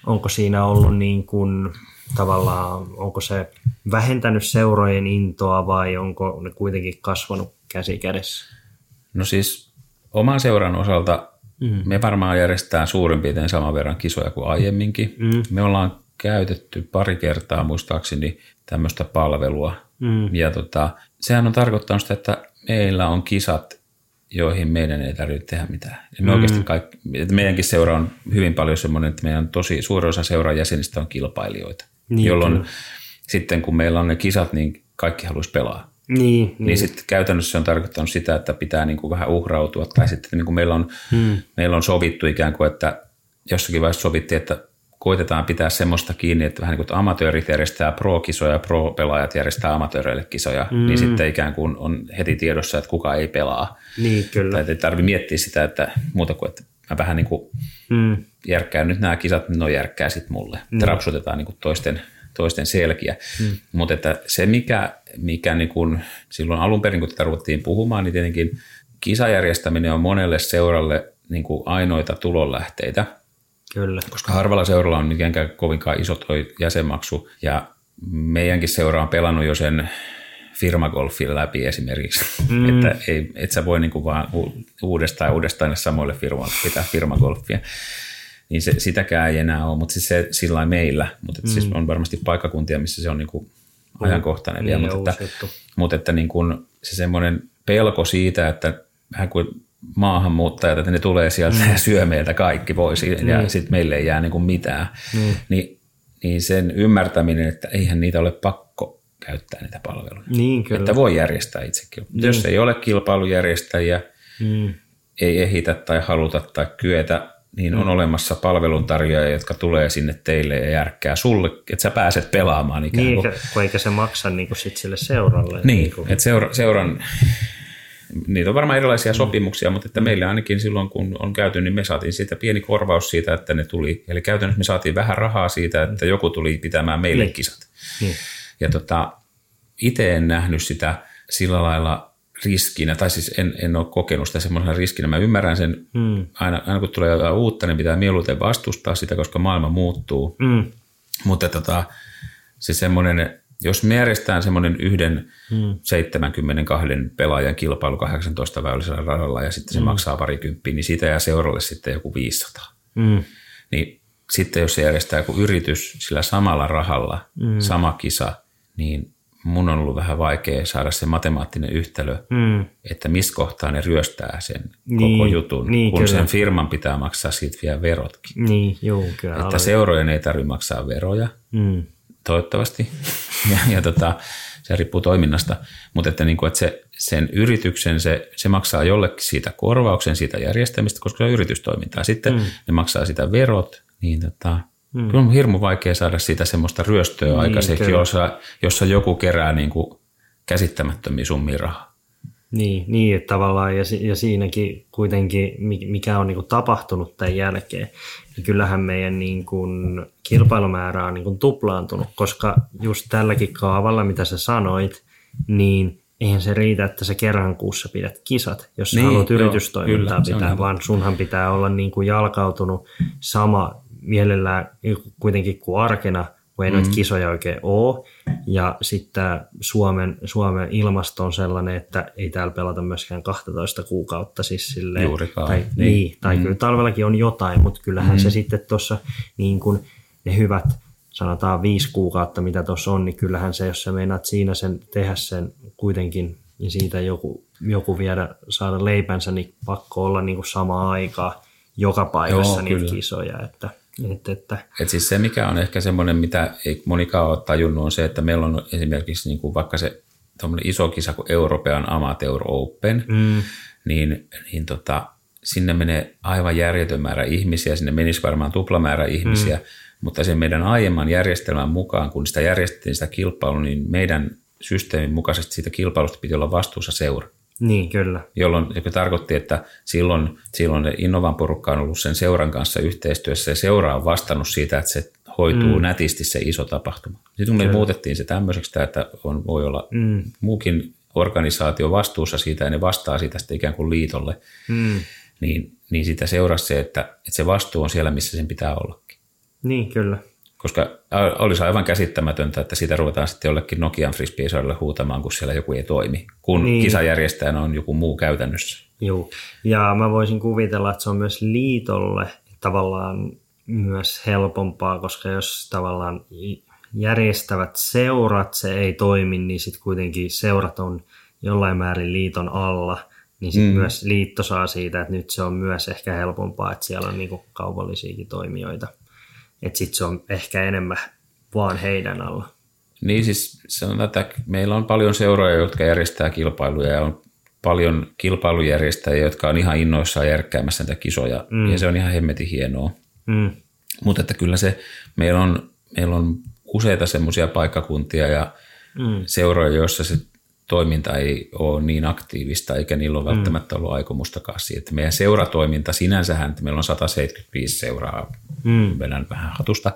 onko siinä ollut niin kuin, tavallaan, onko se vähentänyt seurojen intoa vai onko ne kuitenkin kasvanut käsi kädessä? No siis oman seuran osalta mm. me varmaan järjestetään suurin piirtein saman verran kisoja kuin aiemminkin. Mm. Me ollaan käytetty pari kertaa muistaakseni tämmöistä palvelua. Mm. Ja tota, sehän on tarkoittanut sitä, että meillä on kisat, joihin meidän ei tarvitse tehdä mitään. Ja me mm. oikeasti kaikki, että meidänkin seura on hyvin paljon semmoinen, että meidän tosi suuri osa seuran jäsenistä on kilpailijoita, Niin, jolloin kyllä. sitten kun meillä on ne kisat, niin kaikki haluaisi pelaa. Niin, Niin, niin. niin sitten käytännössä se on tarkoittanut sitä, että pitää niin kuin vähän uhrautua. Tai sitten niin kuin meillä, on, hmm. meillä on sovittu ikään kuin, että jossakin vaiheessa sovittiin, että koitetaan pitää semmoista kiinni, että vähän niin kuin amatöörit järjestää pro-kisoja, pro-pelaajat järjestää amatööreille kisoja, hmm. niin sitten ikään kuin on heti tiedossa, että kuka ei pelaa. niin kyllä. Tai ei tarvitse miettiä sitä, että muuta kuin, että mä vähän niin kuin Mm. järkkään nyt nämä kisat, niin ne on järkkää sitten mulle. Mm. Rapsutetaan niin kuin toisten, toisten selkiä. Mm. Mutta että se, mikä, mikä niin kuin silloin alun perin, kun tätä ruvettiin puhumaan, niin tietenkin kisajärjestäminen on monelle seuralle niin kuin ainoita tulonlähteitä, Kyllä. koska harvalla seuralla on mitenkään kovinkaan iso toi jäsenmaksu, ja meidänkin seura on pelannut jo sen firmagolfin läpi esimerkiksi, mm. että ei, et sä voi niinku vaan uudestaan ja uudestaan samoille firmoille pitää firmagolfia. Niin se, sitäkään ei enää ole, mutta siis se sillä meillä, mutta mm. siis on varmasti paikkakuntia, missä se on niinku ajankohtainen vielä, Niin, mutta että, mutta että niin kuin se semmoinen pelko siitä, että vähän kuin maahanmuuttajat, että ne tulee sieltä mm. ja syö meiltä kaikki pois ja Niin. sitten meille ei jää niin kuin mitään, mm. niin, niin sen ymmärtäminen, että eihän niitä ole pakko käyttää niitä palveluja. Niin kyllä. Että voi järjestää itsekin. Niin. Jos ei ole kilpailujärjestäjiä, Mm. ei ehitä tai haluta tai kyetä, niin on olemassa palveluntarjoajia, jotka tulee sinne teille ja järkkää sulle, että sä pääset pelaamaan ikään Niin, kuin. eikä, kun eikä se maksa niin kuin sit sille seuralle. Niin, kuin- että seura, seuran, niitä on varmaan erilaisia sopimuksia, mutta että meillä ainakin silloin, kun on käyty, niin me saatiin siitä pieni korvaus siitä, että ne tuli. Eli käytännössä me saatiin vähän rahaa siitä, että joku tuli pitämään meille Niin. kisat. Niin. Ja tota, itse en nähnyt sitä sillä lailla riskinä, tai siis en, en ole kokenut sitä semmoisena riskinä. Mä ymmärrän sen, Mm. aina, aina kun tulee jotain uutta, niin pitää mieluiten vastustaa sitä, koska maailma muuttuu. Mm. Mutta tota, se semmoinen, jos me järjestetään semmoinen yhden hmm. 72 pelaajan kilpailu 18 väylisellä radalla ja sitten se hmm. maksaa parikymppiä, niin siitä jää seuralle sitten joku 500. Mm. Niin sitten jos se järjestää joku yritys sillä samalla rahalla, hmm. sama kisa, niin mun on ollut vähän vaikea saada se matemaattinen yhtälö, Mm. että missä kohtaa ne ryöstää sen Niin, koko jutun, niin, kun kyllä. sen firman pitää maksaa siitä vielä verotkin. Niin, juu, kyllä. Että aivan. seurojen ei tarvitse maksaa veroja, Mm. Toivottavasti, ja, ja tota, se riippuu toiminnasta, mutta että, niin kuin, että se, sen yrityksen, se, se maksaa jollekin siitä korvauksen siitä järjestämistä, koska se on yritystoimintaa. Sitten mm. ne maksaa sitä verot, niin tota, mm. kyllä on hirmu vaikea saada siitä semmoista ryöstöä niin, aikaiseksi, jossa, jossa joku kerää niin kuin käsittämättömiä summia rahaa. Niin, niin että tavallaan ja, ja siinäkin kuitenkin, mi- mikä on niin kuin tapahtunut tämän jälkeen, niin kyllähän meidän niin kuin kilpailumäärä on niin kuin tuplaantunut, koska just tälläkin kaavalla, mitä sä sanoit, niin eihän se riitä, että sä kerran kuussa pidät kisat, jos sä Niin, haluat joo, yritystoimintaa kyllä, pitää, vaan sunhan pitää olla niin kuin jalkautunut sama mielellään kuitenkin kuin arkena, kun ei mm. noita kisoja oikein ole. Ja sitten Suomen, Suomen ilmasto on sellainen, että ei täällä pelata myöskään 12 kuukautta. Siis silleen, Juurikaan, Tai, niin. niin. niin, tai mm. kyllä talvellakin on jotain, mutta kyllähän mm. se sitten tuossa niin kuin ne hyvät, sanotaan viisi kuukautta, mitä tuossa on, niin kyllähän se, jos sä meinaat siinä sen tehdä sen kuitenkin ja siitä joku, joku viedä, saada leipänsä, niin pakko olla niin kuin samaa aikaa joka paikassa Joo, niitä kyllä. kisoja. Että, että, että, Et siis se, mikä on ehkä semmoinen, mitä ei monikaan ole tajunnut, on se, että meillä on esimerkiksi niin kuin vaikka se iso kisa kuin European Amateur Open, mm, niin, niin tota, sinne menee aivan järjetön määrä ihmisiä, sinne menisi varmaan tuplamäärä ihmisiä, mm. mutta sen meidän aiemman järjestelmän mukaan, kun sitä järjestettiin sitä kilpailua, niin meidän systeemin mukaisesti siitä kilpailusta piti olla vastuussa seura. Niin, kyllä. Jolloin, joka tarkoitti, että silloin, silloin Innovan porukka on ollut sen seuran kanssa yhteistyössä ja seura on vastannut siitä, että se hoituu mm. nätisti se iso tapahtuma. Sitten me muutettiin se tämmöiseksi, että on, voi olla mm. muukin organisaatio vastuussa siitä ja ne vastaa siitä sitten ikään kuin liitolle, mm. niin, niin sitä seurasi se, että, että se vastuu on siellä, missä sen pitää ollakin. Niin, kyllä. Koska olisi aivan käsittämätöntä, että siitä ruvetaan sitten jollekin Nokian frisbeesoille huutamaan, kun siellä joku ei toimi, kun niin. kisajärjestäjänä on joku muu käytännössä. Joo, ja mä voisin kuvitella, että se on myös liitolle tavallaan myös helpompaa, koska jos tavallaan järjestävät seurat, se ei toimi, niin sitten kuitenkin seurat on jollain määrin liiton alla, niin sitten mm. myös liitto saa siitä, että nyt se on myös ehkä helpompaa, että siellä on niinku kaupallisiakin toimijoita. Että sitten se on ehkä enemmän vaan heidän alla. Niin siis se on että meillä on paljon seuroja, jotka järjestää kilpailuja ja on paljon kilpailujärjestäjiä, jotka on ihan innoissaan järkkäämässä näitä kisoja mm. ja se on ihan hemmetin hienoa. Mm. Mutta että kyllä se, meillä on, meillä on useita semmoisia paikkakuntia ja mm. seuroja, joissa se toiminta ei ole niin aktiivista, eikä niillä ole mm. välttämättä ollut aikomustakaan siitä. Meidän seuratoiminta sinänsähän, että meillä on 175 seuraa, mm. vedän vähän hatusta,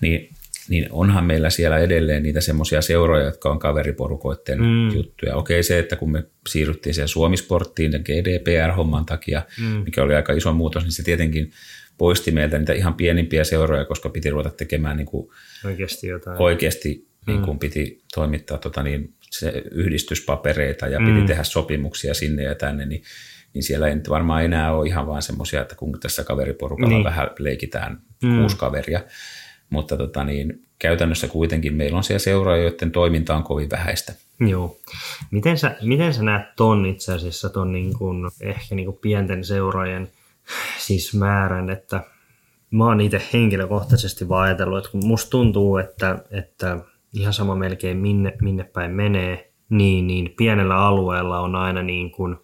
niin, niin onhan meillä siellä edelleen niitä semmoisia seuroja, jotka on kaveriporukoiden mm. juttuja. Okei se, että kun me siirryttiin siihen Suomisporttiin GDPR-homman takia, mm. mikä oli aika iso muutos, niin se tietenkin poisti meiltä niitä ihan pienimpiä seuroja, koska piti ruveta tekemään niin kuin oikeasti jotain. Oikeasti niin kuin mm. piti toimittaa tota niin, se yhdistyspapereita ja piti mm. tehdä sopimuksia sinne ja tänne, niin, niin siellä ei varmaan enää ole ihan vaan semmoisia, että kun tässä kaveriporukalla niin. vähän leikitään mm. kuusi kaveria, mutta tota niin, käytännössä kuitenkin meillä on siellä seuraa, joiden toiminta on kovin vähäistä. Joo. Miten sä, miten sä näet ton itse asiassa ton niin kuin, ehkä niin kuin pienten seurojen siis määrän, että mä oon itse henkilökohtaisesti vaan ajatellut, että kun musta tuntuu, että, että ihan sama melkein minne, minne päin menee, niin, niin pienellä alueella on aina niin kuin,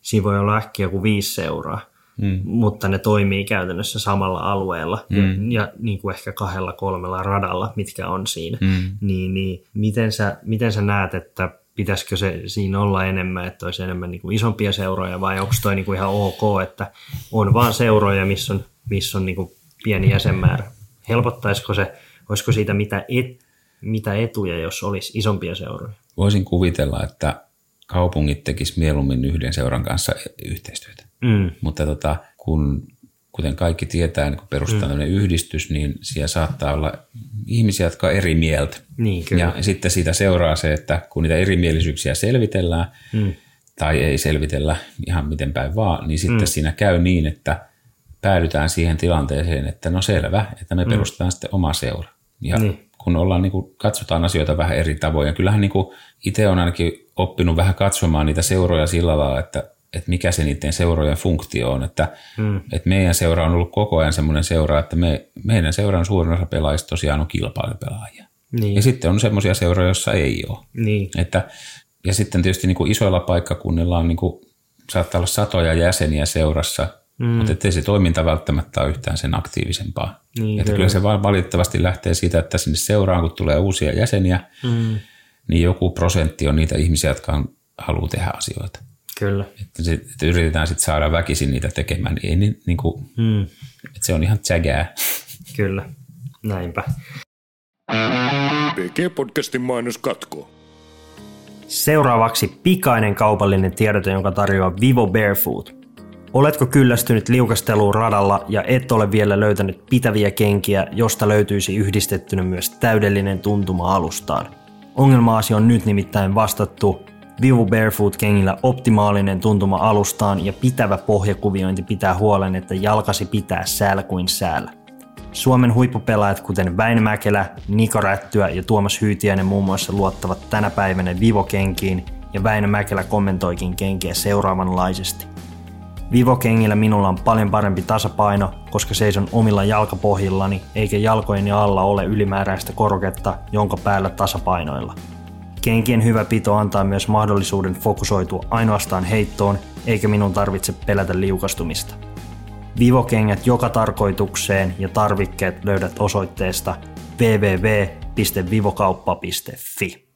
siinä voi olla äkkiä kuin viisi seuraa, mm. mutta ne toimii käytännössä samalla alueella mm. ja, ja niin kuin ehkä kahdella kolmella radalla, mitkä on siinä. Mm. Niin, niin miten, sä, miten sä näet, että pitäisikö se siinä olla enemmän, että olisi enemmän niin kuin isompia seuroja vai onko toi niin kuin ihan ok, että on vaan seuroja, missä on, missä on niin kuin pieni jäsenmäärä. Helpottaisiko se, olisiko siitä mitä, et, mitä etuja, jos olisi isompia seuroja? Voisin kuvitella, että kaupungit tekisivät mieluummin yhden seuran kanssa yhteistyötä. Mm. Mutta tota, kun kuten kaikki tietää, niin kun perustetaan mm. yhdistys, niin siellä saattaa olla ihmisiä, jotka on eri mieltä. Niin, kyllä. Ja sitten siitä seuraa se, että kun niitä erimielisyyksiä selvitellään, mm. tai ei selvitellä ihan miten päin vaan, niin sitten mm. siinä käy niin, että päädytään siihen tilanteeseen, että no selvä, että me mm. perustetaan sitten oma seura. Ja niin. Kun ollaan, niin kuin, katsotaan asioita vähän eri tavoin, ja kyllähän niin itse on ainakin oppinut vähän katsomaan niitä seuroja sillä lailla, että että mikä se niiden seurojen funktio on. Että, mm. että meidän seura on ollut koko ajan semmoinen seura, että me, meidän seuran suurin osa pelaajista tosiaan on kilpailupelaajia. Niin. Ja sitten on semmoisia seuroja, joissa ei ole. Niin. Että, ja sitten tietysti niin kuin isoilla paikkakunnilla on niin kuin, saattaa olla satoja jäseniä seurassa, mm. mutta ettei se toiminta välttämättä ole yhtään sen aktiivisempaa. Niin, että kyllä se vaan valitettavasti lähtee siitä, että sinne seuraan, kun tulee uusia jäseniä, mm. niin joku prosentti on niitä ihmisiä, jotka haluaa tehdä asioita. Kyllä. Että, sit, että yritetään sitten saada väkisin niitä tekemään, niin, ei, niin, niin kuin, mm. että se on ihan tsägää. Kyllä, näinpä. PG-podcastin mainos katkoo. Seuraavaksi pikainen kaupallinen tiedote, jonka tarjoaa Vivo Barefoot. Oletko kyllästynyt liukasteluun radalla ja et ole vielä löytänyt pitäviä kenkiä, josta löytyisi yhdistettynä myös täydellinen tuntuma alustaan? Ongelmaasi on nyt nimittäin vastattu Vivu Barefoot-kengillä optimaalinen tuntuma alustaan ja pitävä pohjakuviointi pitää huolen, että jalkasi pitää säällä kuin säällä. Suomen huippupelaajat kuten Väinö Mäkelä, Niko Rättyä ja Tuomas Hyytiäinen muun muassa luottavat tänä päivänä Vivo-kenkiin ja Väinö Mäkelä kommentoikin kenkiä seuraavanlaisesti. Vivo-kengillä minulla on paljon parempi tasapaino, koska seison omilla jalkapohjillani eikä jalkojeni alla ole ylimääräistä korketta, jonka päällä tasapainoilla – Kenkien hyvä pito antaa myös mahdollisuuden fokusoitua ainoastaan heittoon, eikä minun tarvitse pelätä liukastumista. Vivokengät joka tarkoitukseen ja tarvikkeet löydät osoitteesta www.vivokauppa.fi.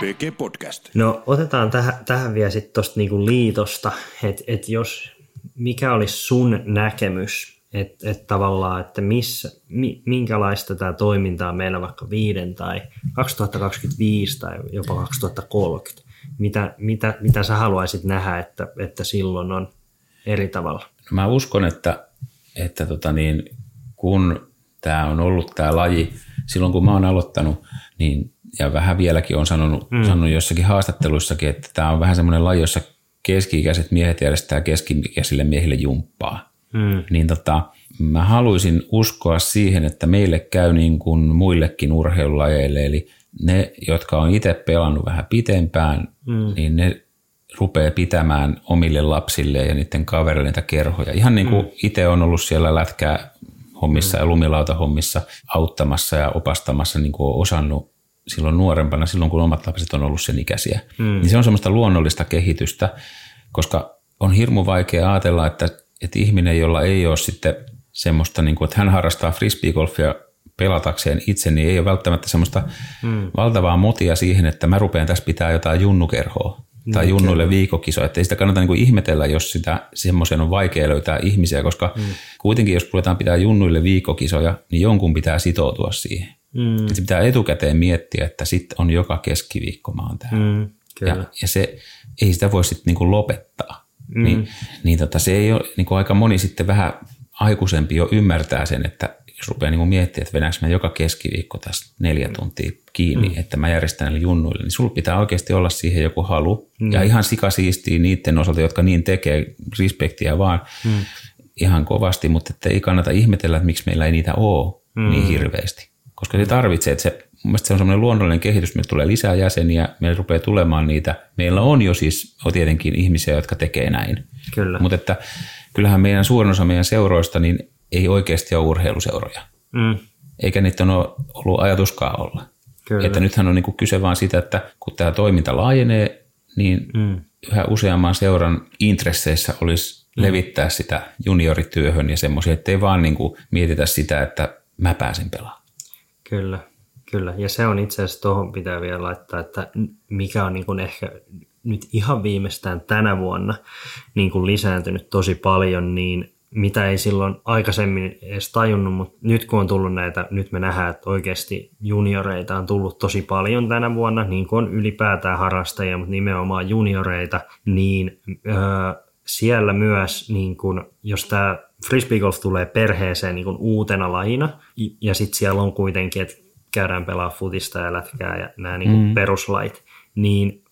PG Podcast. No otetaan tähän, tähän vielä sitten tuosta niinku liitosta, että et jos mikä olisi sun näkemys että et tavallaan, että missä, mi, minkälaista tämä toiminta on meillä vaikka viiden tai 2025 tai jopa 2030. Mitä, mitä, mitä sä haluaisit nähdä, että, että silloin on eri tavalla? No mä uskon, että, että tota niin, kun tämä on ollut tämä laji, silloin kun mä oon aloittanut, niin, ja vähän vieläkin on sanonut, mm. sanonut jossakin haastatteluissakin, että tämä on vähän semmoinen laji, jossa keski-ikäiset miehet järjestää keski-ikäisille miehille jumppaa. Mm. Niin tota, mä haluaisin uskoa siihen, että meille käy niin kuin muillekin urheilulajeille, eli ne, jotka on itse pelannut vähän pitempään, mm. niin ne rupeaa pitämään omille lapsille ja niiden kavereille niitä kerhoja. Ihan niin kuin mm. itse on ollut siellä lätkää hommissa mm. ja lumilautahommissa auttamassa ja opastamassa, niin kuin osannut silloin nuorempana, silloin kun omat lapset on ollut sen ikäisiä. Mm. Niin se on semmoista luonnollista kehitystä, koska on hirmu vaikea ajatella, että, että ihminen, jolla ei ole sitten semmoista, niin kuin, että hän harrastaa frisbeegolfia pelatakseen itse, niin ei ole välttämättä semmoista mm. valtavaa motia siihen, että mä rupean tässä pitää jotain junnukerhoa tai niin, junnuille kyllä. viikokisoja. Että ei sitä kannata niin kuin ihmetellä, jos sitä semmoisen on vaikea löytää ihmisiä, koska mm. kuitenkin jos ruvetaan pitää junnuille viikokisoja, niin jonkun pitää sitoutua siihen. Mm. Se pitää etukäteen miettiä, että sitten on joka keskiviikko mä oon täällä. Mm, ja, ja se, ei sitä voi sitten niin lopettaa. Mm. Niin, niin tota, se ei ole, niin kuin aika moni sitten vähän aikuisempi jo ymmärtää sen, että jos rupeaa niin miettimään, että venäks mä joka keskiviikko tässä neljä tuntia kiinni, mm. että mä järjestän näille junnuille, niin sulla pitää oikeasti olla siihen joku halu. Mm. Ja ihan sikasiistii niiden osalta, jotka niin tekee, respektiä vaan mm. ihan kovasti, mutta että ei kannata ihmetellä, että miksi meillä ei niitä ole mm. niin hirveästi. Koska se tarvitsee, että se, mun mielestä se on semmoinen luonnollinen kehitys, meillä tulee lisää jäseniä, meillä rupeaa tulemaan niitä. Meillä on jo siis on tietenkin ihmisiä, jotka tekee näin. Kyllä. Mutta että kyllähän meidän suurin osa meidän seuroista, niin ei oikeasti ole urheiluseuroja. Mm. Eikä niitä ole ollut ajatuskaan olla. Kyllä. Että nythän on niin kyse vain sitä, että kun tämä toiminta laajenee, niin mm. yhä useamman seuran intresseissä olisi mm. levittää sitä juniorityöhön ja semmoisia, ettei vaan niin kuin mietitä sitä, että mä pääsin pelaamaan. Kyllä, kyllä. Ja se on itse asiassa tuohon pitää vielä laittaa, että mikä on niin kuin ehkä nyt ihan viimeistään tänä vuonna niin kuin lisääntynyt tosi paljon, niin mitä ei silloin aikaisemmin edes tajunnut, mutta nyt kun on tullut näitä, nyt me nähdään, että oikeasti junioreita on tullut tosi paljon tänä vuonna, niin kuin on ylipäätään harrastajia, mutta nimenomaan junioreita, niin öö, siellä myös, niin kun, jos tämä frisbeegolf tulee perheeseen niin kun uutena lajina, ja sitten siellä on kuitenkin, että käydään pelaa futista ja lätkää ja nämä niin mm. peruslait, niin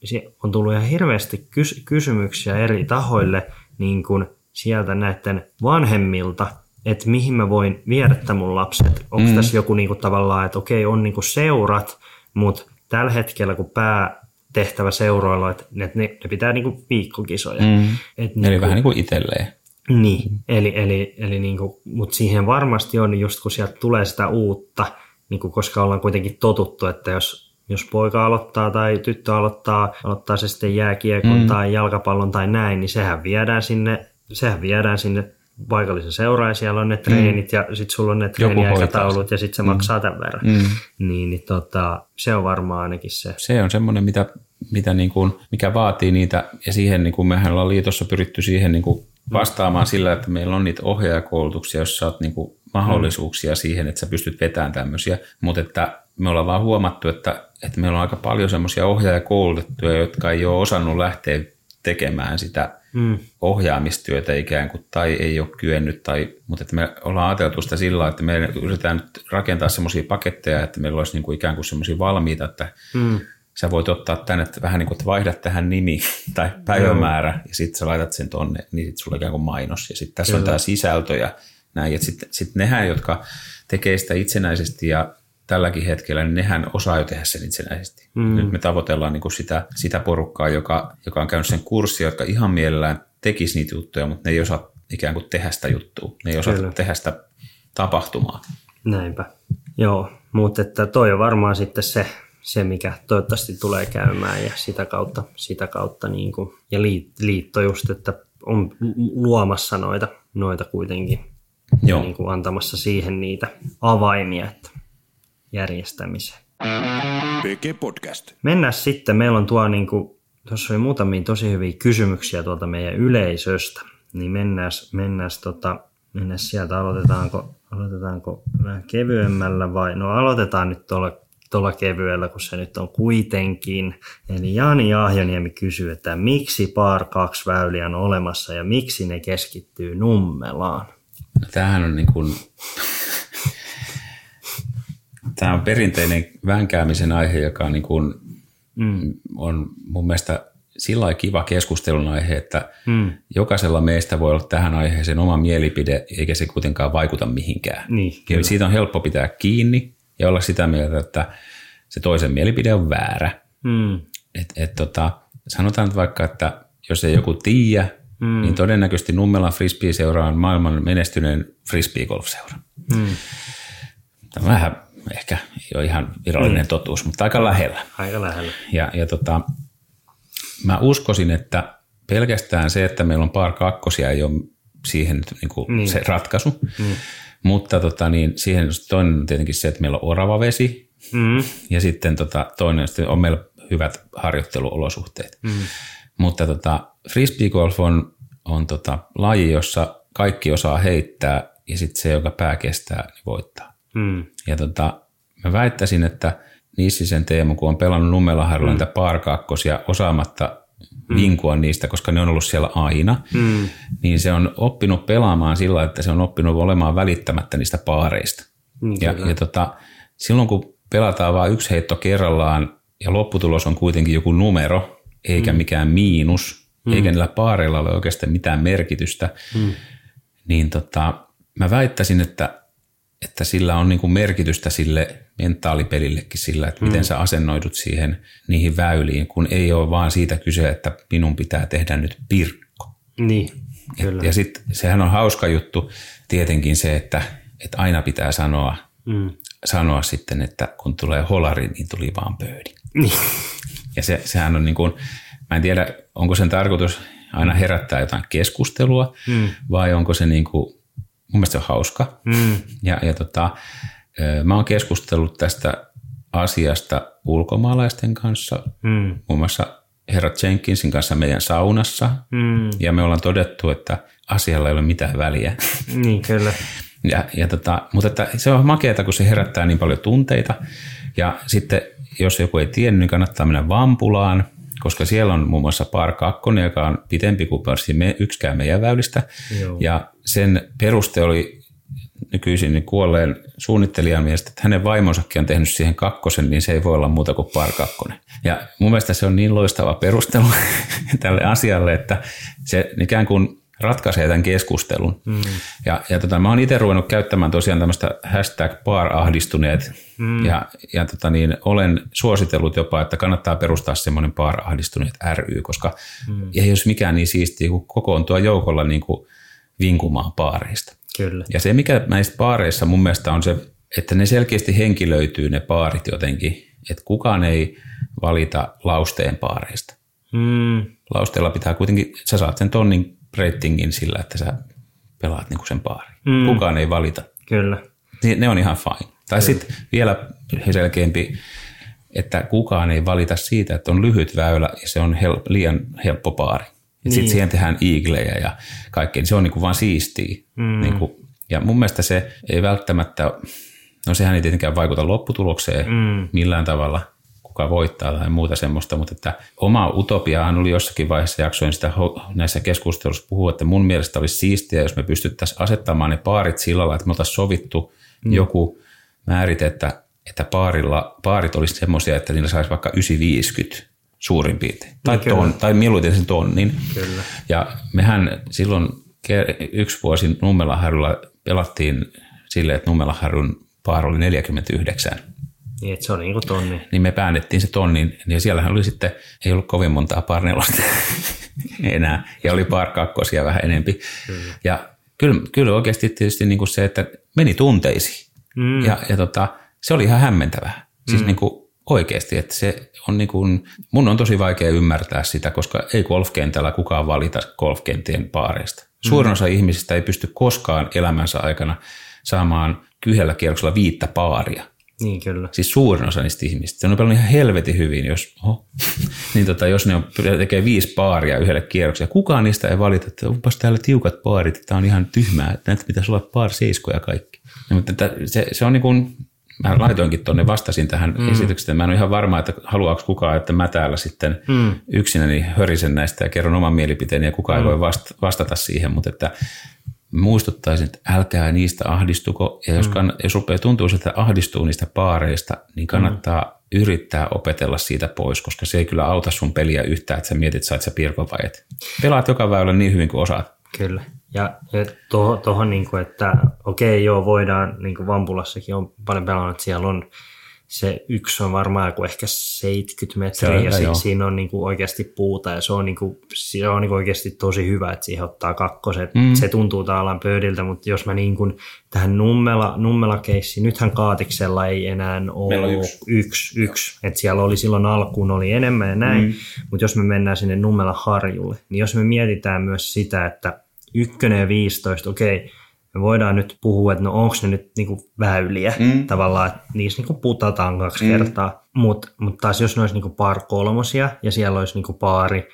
on tullut ihan hirveästi kys- kysymyksiä eri tahoille, niin kun sieltä näiden vanhemmilta, että mihin mä voin viedä mun lapset. Onko mm. tässä joku niinku tavallaan, että okei, on niinku seurat, mutta tällä hetkellä kun pää tehtävä seuroilla, että ne, ne pitää niinku viikkokisoja. Mm. Et eli niinku, vähän niin kuin itselleen. Niin, eli, eli, eli niinku, mutta siihen varmasti on, just kun sieltä tulee sitä uutta, niinku, koska ollaan kuitenkin totuttu, että jos jos poika aloittaa tai tyttö aloittaa, aloittaa se sitten jääkiekon mm. tai jalkapallon tai näin, niin sehän viedään sinne sehän viedään sinne paikallisen seuraan ja siellä on ne treenit mm. ja sitten sulla on ne treeniaikataulut ja sitten se mm. maksaa tämän verran. Mm. Niin, niin tota, se on varmaan ainakin se. Se on semmoinen, mitä, mitä niin kuin, mikä vaatii niitä ja siihen niin kuin mehän ollaan liitossa pyritty siihen niin kuin vastaamaan mm. sillä, että meillä on niitä ohjaajakoulutuksia, jossa olet niin kuin mahdollisuuksia mm. siihen, että sä pystyt vetämään tämmöisiä, mutta että me ollaan vaan huomattu, että, että meillä on aika paljon semmoisia ohjaajakoulutettuja, jotka ei ole osannut lähteä tekemään sitä mm. ohjaamistyötä ikään kuin, tai ei ole kyennyt, tai, mutta että me ollaan ajateltu sitä sillä että me yritetään nyt rakentaa semmoisia paketteja, että meillä olisi niin kuin ikään kuin semmoisia valmiita, että mm. sä voit ottaa tänne, että vähän niin kuin, että vaihdat tähän nimi *laughs* tai päivämäärä, mm. ja sitten sä laitat sen tonne, niin sitten sulla ikään kuin mainos, ja sitten tässä Kyllä. on tämä sisältö, ja näin, että sitten sit nehän, jotka tekee sitä itsenäisesti ja tälläkin hetkellä, niin nehän osaa jo tehdä sen itsenäisesti. Mm. Nyt me tavoitellaan niin kuin sitä, sitä porukkaa, joka, joka on käynyt sen kurssin, jotka ihan mielellään tekisi niitä juttuja, mutta ne ei osaa ikään kuin tehdä sitä juttua. Ne ei osaa Kyllä. tehdä sitä tapahtumaa. Näinpä. Joo, mutta että toi on varmaan sitten se, se, mikä toivottavasti tulee käymään ja sitä kautta, sitä kautta niin kuin, ja liitto just, että on luomassa noita, noita kuitenkin Joo. Niin kuin antamassa siihen niitä avaimia, että järjestämiseen. PG Podcast. Mennään sitten, meillä on tuo, niin kuin, tuossa oli muutamia tosi hyviä kysymyksiä tuolta meidän yleisöstä, niin mennään, mennään tota, mennä sieltä, aloitetaanko, aloitetaanko vähän kevyemmällä vai, no aloitetaan nyt tuolla, tuolla kevyellä, kun se nyt on kuitenkin. Eli Jani Ahjoniemi kysyy, että miksi par kaksi väyliä on olemassa ja miksi ne keskittyy Nummelaan? No, tämähän on niin kuin, tämä on perinteinen vänkäämisen aihe, joka on, niin kuin, mm. on mun mielestä sillä kiva keskustelun aihe, että mm. jokaisella meistä voi olla tähän aiheeseen oma mielipide, eikä se kuitenkaan vaikuta mihinkään. Niin, ja siitä on helppo pitää kiinni ja olla sitä mieltä, että se toisen mielipide on väärä. Mm. Et, et tota, sanotaan vaikka, että jos ei joku tiedä, mm. niin todennäköisesti Nummelan frisbee-seura on maailman menestyneen frisbee-golf-seura. Mm. Tämä on vähän ehkä ei ole ihan virallinen mm. totuus, mutta aika lähellä. Aika lähellä. Ja, ja tota, mä uskoisin, että pelkästään se, että meillä on par kakkosia, ei ole siihen niin kuin niin. se ratkaisu. Mm. Mutta tota, niin siihen toinen on tietenkin se, että meillä on orava vesi mm. ja sitten tota, toinen on meillä hyvät harjoitteluolosuhteet. Mm. Mutta tota, frisbeegolf on, on tota, laji, jossa kaikki osaa heittää ja sitten se, joka pää kestää, niin voittaa. Mm. Ja tota, mä väittäisin, että Nissisen Teemu, kun on pelannut Nummelaharilla mm. niitä par kakkosia osaamatta mm. vinkua niistä, koska ne on ollut siellä aina, mm. niin se on oppinut pelaamaan sillä, että se on oppinut olemaan välittämättä niistä paareista. Mm, ja, ja tota, silloin kun pelataan vain yksi heitto kerrallaan ja lopputulos on kuitenkin joku numero, eikä mm. mikään miinus, mm. eikä niillä paareilla ole oikeastaan mitään merkitystä, mm. niin tota, mä väittäisin, että että sillä on niin kuin merkitystä sille mentaalipelillekin sillä, että miten mm. sä asennoidut siihen niihin väyliin, kun ei ole vaan siitä kyse, että minun pitää tehdä nyt pirkko. Niin, kyllä. Et, ja sitten sehän on hauska juttu tietenkin se, että, että aina pitää sanoa, mm. sanoa sitten, että kun tulee holari, niin tuli vaan pöydi. Niin. Ja se, sehän on niin kuin, mä en tiedä, onko sen tarkoitus aina herättää jotain keskustelua mm. vai onko se niin kuin mun mielestä se on hauska. Mm. Ja, ja tota, mä oon keskustellut tästä asiasta ulkomaalaisten kanssa, mm. muun muassa herra Jenkinsin kanssa meidän saunassa, mm. ja me ollaan todettu, että asialla ei ole mitään väliä. Niin, kyllä. *laughs* Ja, ja tota, mutta että se on makeata, kun se herättää niin paljon tunteita. Ja sitten, jos joku ei tiedä, niin kannattaa mennä Vampulaan, koska siellä on muun muassa Par 2, joka on pitempi kuin me, yksikään meidän väylistä. Joo. Ja sen peruste oli nykyisin niin kuolleen suunnittelijan mielestä, että hänen vaimonsakin on tehnyt siihen kakkosen, niin se ei voi olla muuta kuin par kakkonen. Ja mun mielestä se on niin loistava perustelu *laughs* tälle asialle, että se ikään kuin ratkaisee tämän keskustelun. Mm. Ja, ja tota, mä oon itse ruvennut käyttämään tosiaan tämmöistä hashtag par-ahdistuneet, mm. ja, ja tota niin, olen suositellut jopa, että kannattaa perustaa semmoinen par-ahdistuneet ry, koska mm. ei olisi mikään niin siistiä kuin kokoontua joukolla niin kuin vinkumaan paareista. Kyllä. Ja se, mikä näistä paareissa mun mielestä on se, että ne selkeästi henkilöityy ne paarit jotenkin, että kukaan ei valita lausteen paareista. Mm. Lausteella pitää kuitenkin, sä saat sen tonnin ratingin sillä, että sä pelaat niinku sen paarin. Mm. Kukaan ei valita. Kyllä. Niin ne on ihan fine. Tai sitten vielä selkeämpi, että kukaan ei valita siitä, että on lyhyt väylä ja se on hel- liian helppo paari. Niin. Sitten siihen tehdään iiglejä ja kaikkea. Se on niinku vaan siistiä. Mm. Niinku, ja mun mielestä se ei välttämättä, no sehän ei tietenkään vaikuta lopputulokseen mm. millään tavalla, kuka voittaa tai muuta semmoista, mutta että oma utopiahan oli jossakin vaiheessa jaksoin sitä näissä keskusteluissa puhua, että mun mielestä olisi siistiä, jos me pystyttäisiin asettamaan ne paarit sillä lailla, että me oltaisiin sovittu mm. joku määrite, että, että paarilla, paarit olisi semmoisia, että niillä saisi vaikka 950 suurin piirtein. Tai, niin, ton, tai mieluiten sen tonnin. Kyllä. Ja mehän silloin yksi vuosi Nummelaharjulla pelattiin silleen, että Nummelaharjun paar oli 49. Niin, että se oli niin kuin tonni. Niin me päännettiin se tonnin, ja siellähän oli sitten, ei ollut kovin montaa par nelosta *laughs* enää, ja oli par kakkosia vähän enempi. Kyllä. Ja kyllä, kyllä oikeasti tietysti niin kuin se, että meni tunteisiin. Mm. Ja, ja tota, se oli ihan hämmentävää. Siis mm. niin kuin oikeasti, että se on niin kuin, mun on tosi vaikea ymmärtää sitä, koska ei golfkentällä kukaan valita golfkenttien paareista. Suurin osa mm. ihmisistä ei pysty koskaan elämänsä aikana saamaan yhdellä kierroksella viittä paaria. Niin, kyllä. Siis suurin osa niistä ihmistä. Se on ihan helvetin hyvin, jos... Oho. *laughs* niin tota, jos ne on, tekee viisi paaria yhdelle kierrokselle, kukaan niistä ei valita, että onpas täällä tiukat paarit, tämä on ihan tyhmää, että näitä pitäisi olla paar seiskoja kaikki. Ja, mutta että se, se on niin kuin, mä laitoinkin tuonne, vastasin tähän mm. esitykseen. Mä en ole ihan varma, että haluaako kukaan, että mä täällä sitten mm. yksinäni hörisen näistä ja kerron oman mielipiteeni ja kukaan mm. ei voi vastata siihen, mutta että muistuttaisin, että älkää niistä ahdistuko. Ja jos, mm. kann, jos rupeaa tuntuu, että ahdistuu niistä paareista, niin kannattaa mm. yrittää opetella siitä pois, koska se ei kyllä auta sun peliä yhtään, että sä mietit, sait sä pirko vai et. Pelaat joka väylä niin hyvin kuin osaat. Kyllä. Ja, tuohon, toho, niin kuin, että okei, joo, voidaan, niin kuin Vampulassakin on paljon pelannut, että siellä on se yksi on varmaan joku ehkä 70 metriä ja si- siinä on niin kuin oikeasti puuta ja se on, niin kuin, se on niin kuin oikeasti tosi hyvä, että siihen ottaa kakkoset. Mm. Se tuntuu tavallaan pöydiltä, mutta jos mä niin kuin tähän Nummela, Nummela keissiin, nythän Kaatiksella ei enää ole yksi. yksi, yksi. että siellä oli silloin alkuun oli enemmän ja näin, mm. mutta jos me mennään sinne Nummela Harjulle, niin jos me mietitään myös sitä, että ykkönen ja 15, okei, okay, me voidaan nyt puhua, että no onko ne nyt niinku väyliä mm. tavallaan, että niissä niinku putataan kaksi mm. kertaa, mutta mut taas jos ne olisi niinku par kolmosia ja siellä olisi niinku paari,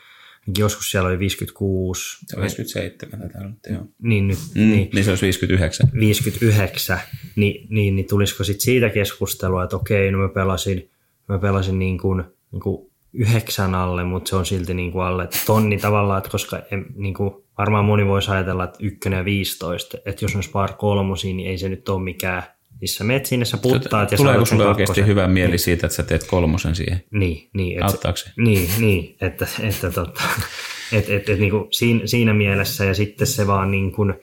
niin joskus siellä oli 56. Se on 57 täällä nyt, joo. Niin, nyt, mm, niin, niin se olisi 59. 59, niin, niin, niin tulisiko sitten siitä keskustelua, että okei, no mä pelasin, mä pelasin niin kuin, niin kuin yhdeksän alle, mutta se on silti niin kuin alle tonni tavallaan, että koska en, niin kuin, varmaan moni voisi ajatella, että ykkönen ja 15, että jos on Spar kolmosia, niin ei se nyt ole mikään, missä menet sinne, sä puttaat ja Tuleeko sulle oikeasti hyvä mieli niin. siitä, että sä teet kolmosen siihen? Niin, niin. Auttaako se? Niin, niin että, että tota, et, et, et, niin kuin siinä, siinä, mielessä ja sitten se vaan niin kuin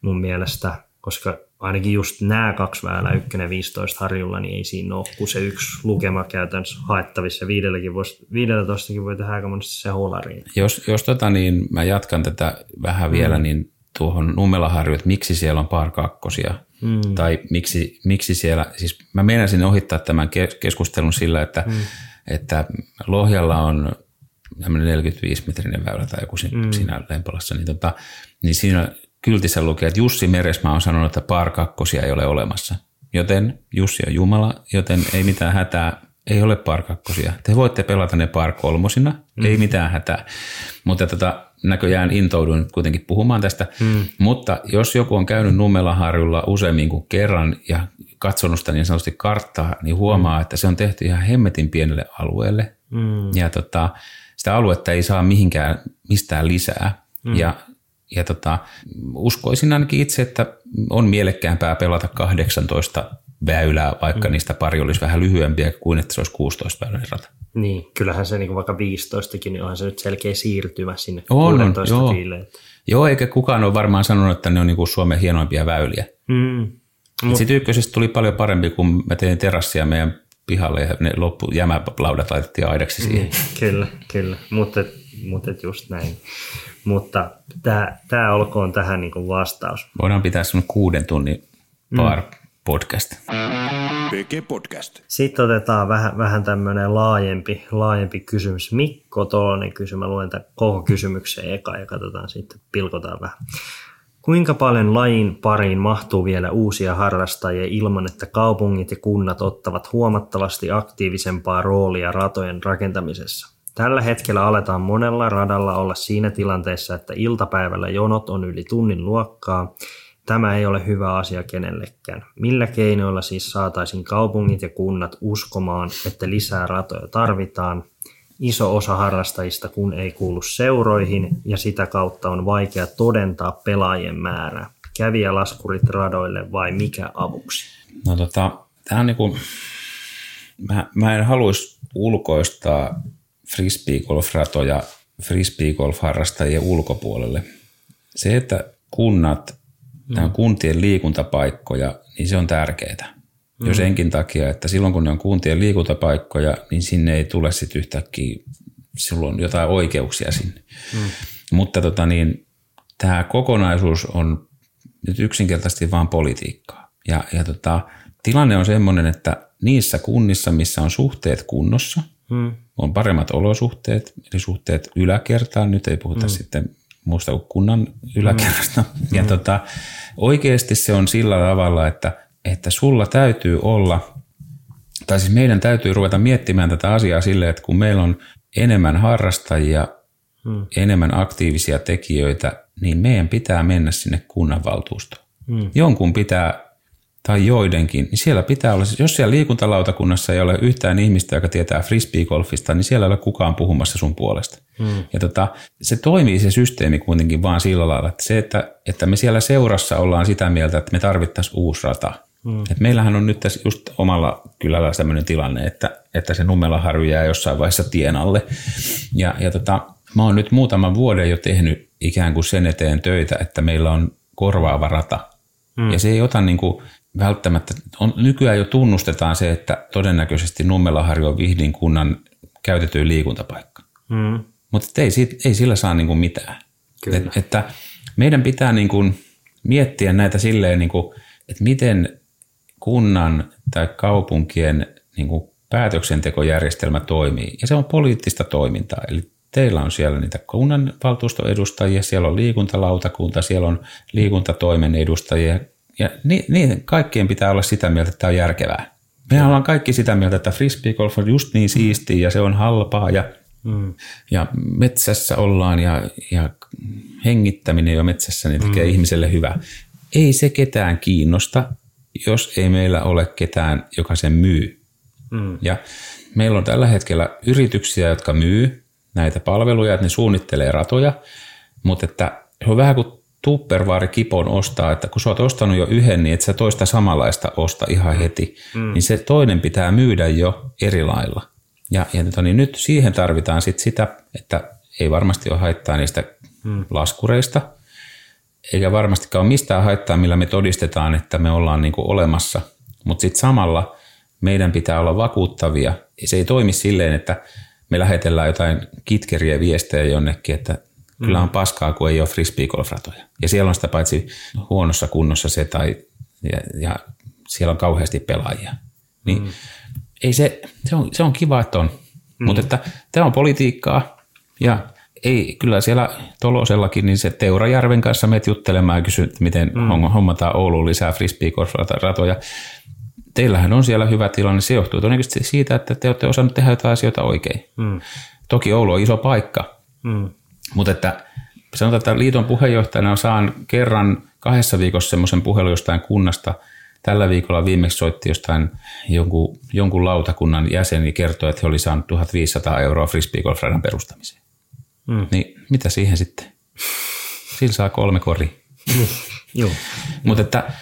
mun mielestä, koska ainakin just nämä kaksi väylää, ykkönen 15 harjulla, niin ei siinä ole kuin se yksi lukema käytännössä haettavissa. Viidelläkin voisi, viidellätoistakin voi tehdä aika monesti se holariin. Jos, jos tota, niin mä jatkan tätä vähän vielä, mm. niin tuohon Nummelaharju, että miksi siellä on par kakkosia, mm. tai miksi, miksi siellä, siis mä meinasin ohittaa tämän keskustelun sillä, että, mm. että Lohjalla on 45 metrinen väylä tai joku siinä, mm. siinä Lempolassa, niin, tota, niin siinä kyltissä lukee, että Jussi Meresmaa on sanonut, että par kakkosia ei ole olemassa. Joten Jussi on Jumala, joten ei mitään hätää, ei ole par kakkosia. Te voitte pelata ne par kolmosina, mm. ei mitään hätää. Mutta tota, näköjään intouduin kuitenkin puhumaan tästä. Mm. Mutta jos joku on käynyt Nummelaharjulla useammin kuin kerran ja katsonut sitä niin sanotusti karttaa, niin huomaa, mm. että se on tehty ihan hemmetin pienelle alueelle. Mm. Ja tota, sitä aluetta ei saa mihinkään mistään lisää. Mm. Ja ja tota, uskoisin ainakin itse, että on mielekkäämpää pelata 18 väylää, vaikka mm. niistä pari olisi vähän lyhyempiä kuin että se olisi 16 väylän rata. Niin, kyllähän se niin vaikka 15kin, niin onhan se nyt selkeä siirtymä sinne on, 16 joo. Joo, eikä kukaan ole varmaan sanonut, että ne on niin Suomen hienoimpia väyliä. Mm. Mut... Sitten ykkösestä tuli paljon parempi, kun mä tein terassia meidän pihalle ja ne loppu jämälaudat laitettiin aidaksi siihen. Niin, kyllä, kyllä, mutta, mutta just näin. Mutta tämä olkoon tähän niin vastaus. Voidaan pitää sun kuuden tunnin bar mm. podcast. PG Podcast. Sitten otetaan vähän, vähän tämmöinen laajempi, laajempi kysymys. Mikko Tolonen kysymä. Mä luen tämän koko kysymyksen eka ja katsotaan sitten, pilkotaan vähän. Kuinka paljon lajin pariin mahtuu vielä uusia harrastajia ilman, että kaupungit ja kunnat ottavat huomattavasti aktiivisempaa roolia ratojen rakentamisessa? Tällä hetkellä aletaan monella radalla olla siinä tilanteessa, että iltapäivällä jonot on yli tunnin luokkaa. Tämä ei ole hyvä asia kenellekään. Millä keinoilla siis saataisiin kaupungit ja kunnat uskomaan, että lisää ratoja tarvitaan? Iso osa harrastajista kun ei kuulu seuroihin ja sitä kautta on vaikea todentaa pelaajien määrää. Kävijälaskurit radoille vai mikä avuksi? No tota, tämä on niinku, mä, mä en haluaisi ulkoistaa frisbeegolf-ratoja frisbeegolf-harrastajien ulkopuolelle. Se, että kunnat, mm. nämä kuntien liikuntapaikkoja, niin se on tärkeää. Mm. Jo senkin takia, että silloin kun ne on kuntien liikuntapaikkoja, niin sinne ei tule sitten yhtäkkiä silloin jotain oikeuksia sinne. Mm. Mutta tota niin, tämä kokonaisuus on nyt yksinkertaisesti vain politiikkaa. Ja, ja tota, tilanne on sellainen, että niissä kunnissa, missä on suhteet kunnossa – Mm. On paremmat olosuhteet, eli suhteet yläkertaan. Nyt ei puhuta mm. sitten muusta kuin kunnan yläkerrasta. Mm. Ja tota, oikeasti se on sillä tavalla, että, että sulla täytyy olla tai siis meidän täytyy ruveta miettimään tätä asiaa silleen, että kun meillä on enemmän harrastajia, hmm. enemmän aktiivisia tekijöitä, niin meidän pitää mennä sinne kunnanvaltuustoon. Hmm. Jonkun pitää tai joidenkin, niin siellä pitää olla, jos siellä liikuntalautakunnassa ei ole yhtään ihmistä, joka tietää frisbeegolfista, niin siellä ei ole kukaan puhumassa sun puolesta. Hmm. Ja tota, se toimii se systeemi kuitenkin vaan sillä lailla, että se, että, että me siellä seurassa ollaan sitä mieltä, että me tarvittaisiin uusi rata. Hmm. Et meillähän on nyt tässä just omalla kylällä sellainen tilanne, että, että se Nummelaharju jää jossain vaiheessa tien alle. Ja, ja tota, mä oon nyt muutaman vuoden jo tehnyt ikään kuin sen eteen töitä, että meillä on korvaava rata. Hmm. Ja se ei ota niin kuin välttämättä, on, nykyään jo tunnustetaan se, että todennäköisesti Nummelaharju on Vihdin kunnan käytetty liikuntapaikka. Mm. Mutta ei, ei sillä saa niinku mitään. Et, että meidän pitää niinku miettiä näitä silleen, niinku, että miten kunnan tai kaupunkien niinku päätöksentekojärjestelmä toimii. Ja se on poliittista toimintaa. Eli teillä on siellä niitä kunnanvaltuustoedustajia, siellä on liikuntalautakunta, siellä on liikuntatoimen edustajia, ja niin, kaikkien pitää olla sitä mieltä, että tämä on järkevää. Me ollaan kaikki sitä mieltä, että frisbeegolf on just niin siistiä ja se on halpaa ja, mm. ja metsässä ollaan ja, ja hengittäminen jo metsässä niin tekee mm. ihmiselle hyvää. Ei se ketään kiinnosta, jos ei meillä ole ketään, joka sen myy. Mm. Ja meillä on tällä hetkellä yrityksiä, jotka myy näitä palveluja, että ne suunnittelee ratoja, mutta että he on vähän kuin Tupperware kipon ostaa, että kun sä oot ostanut jo yhden, niin et sä toista samanlaista osta ihan heti, mm. niin se toinen pitää myydä jo eri lailla. Ja, ja tota, niin nyt siihen tarvitaan sit sitä, että ei varmasti ole haittaa niistä mm. laskureista, eikä varmastikaan ole mistään haittaa, millä me todistetaan, että me ollaan niin kuin olemassa. Mutta sitten samalla meidän pitää olla vakuuttavia. Se ei toimi silleen, että me lähetellään jotain kitkeriä viestejä jonnekin, että Kyllä on paskaa, kun ei ole frisbeegolfratoja. Ja siellä on sitä paitsi huonossa kunnossa se tai ja, ja siellä on kauheasti pelaajia. Niin mm. ei se, se, on, se on kiva, että on. Mm. Mutta että tämä on politiikkaa ja ei, kyllä siellä Tolosellakin, niin se Teurajärven kanssa menet juttelemaan ja kysyt, miten mm. hommataan Ouluun lisää frisbeegolf-ratoja. Teillähän on siellä hyvä tilanne, se johtuu todennäköisesti siitä, että te olette osannut tehdä jotain asioita oikein. Mm. Toki Oulu on iso paikka, mm. Mutta että sanotaan, että liiton puheenjohtajana saan kerran kahdessa viikossa semmoisen puhelun jostain kunnasta. Tällä viikolla viimeksi soitti jostain jonkun, jonkun lautakunnan jäseni kertoi, että he oli saanut 1500 euroa frisbeegolfradan perustamiseen. Mm. Niin mitä siihen sitten? Sillä saa kolme kori. Joo. Mutta että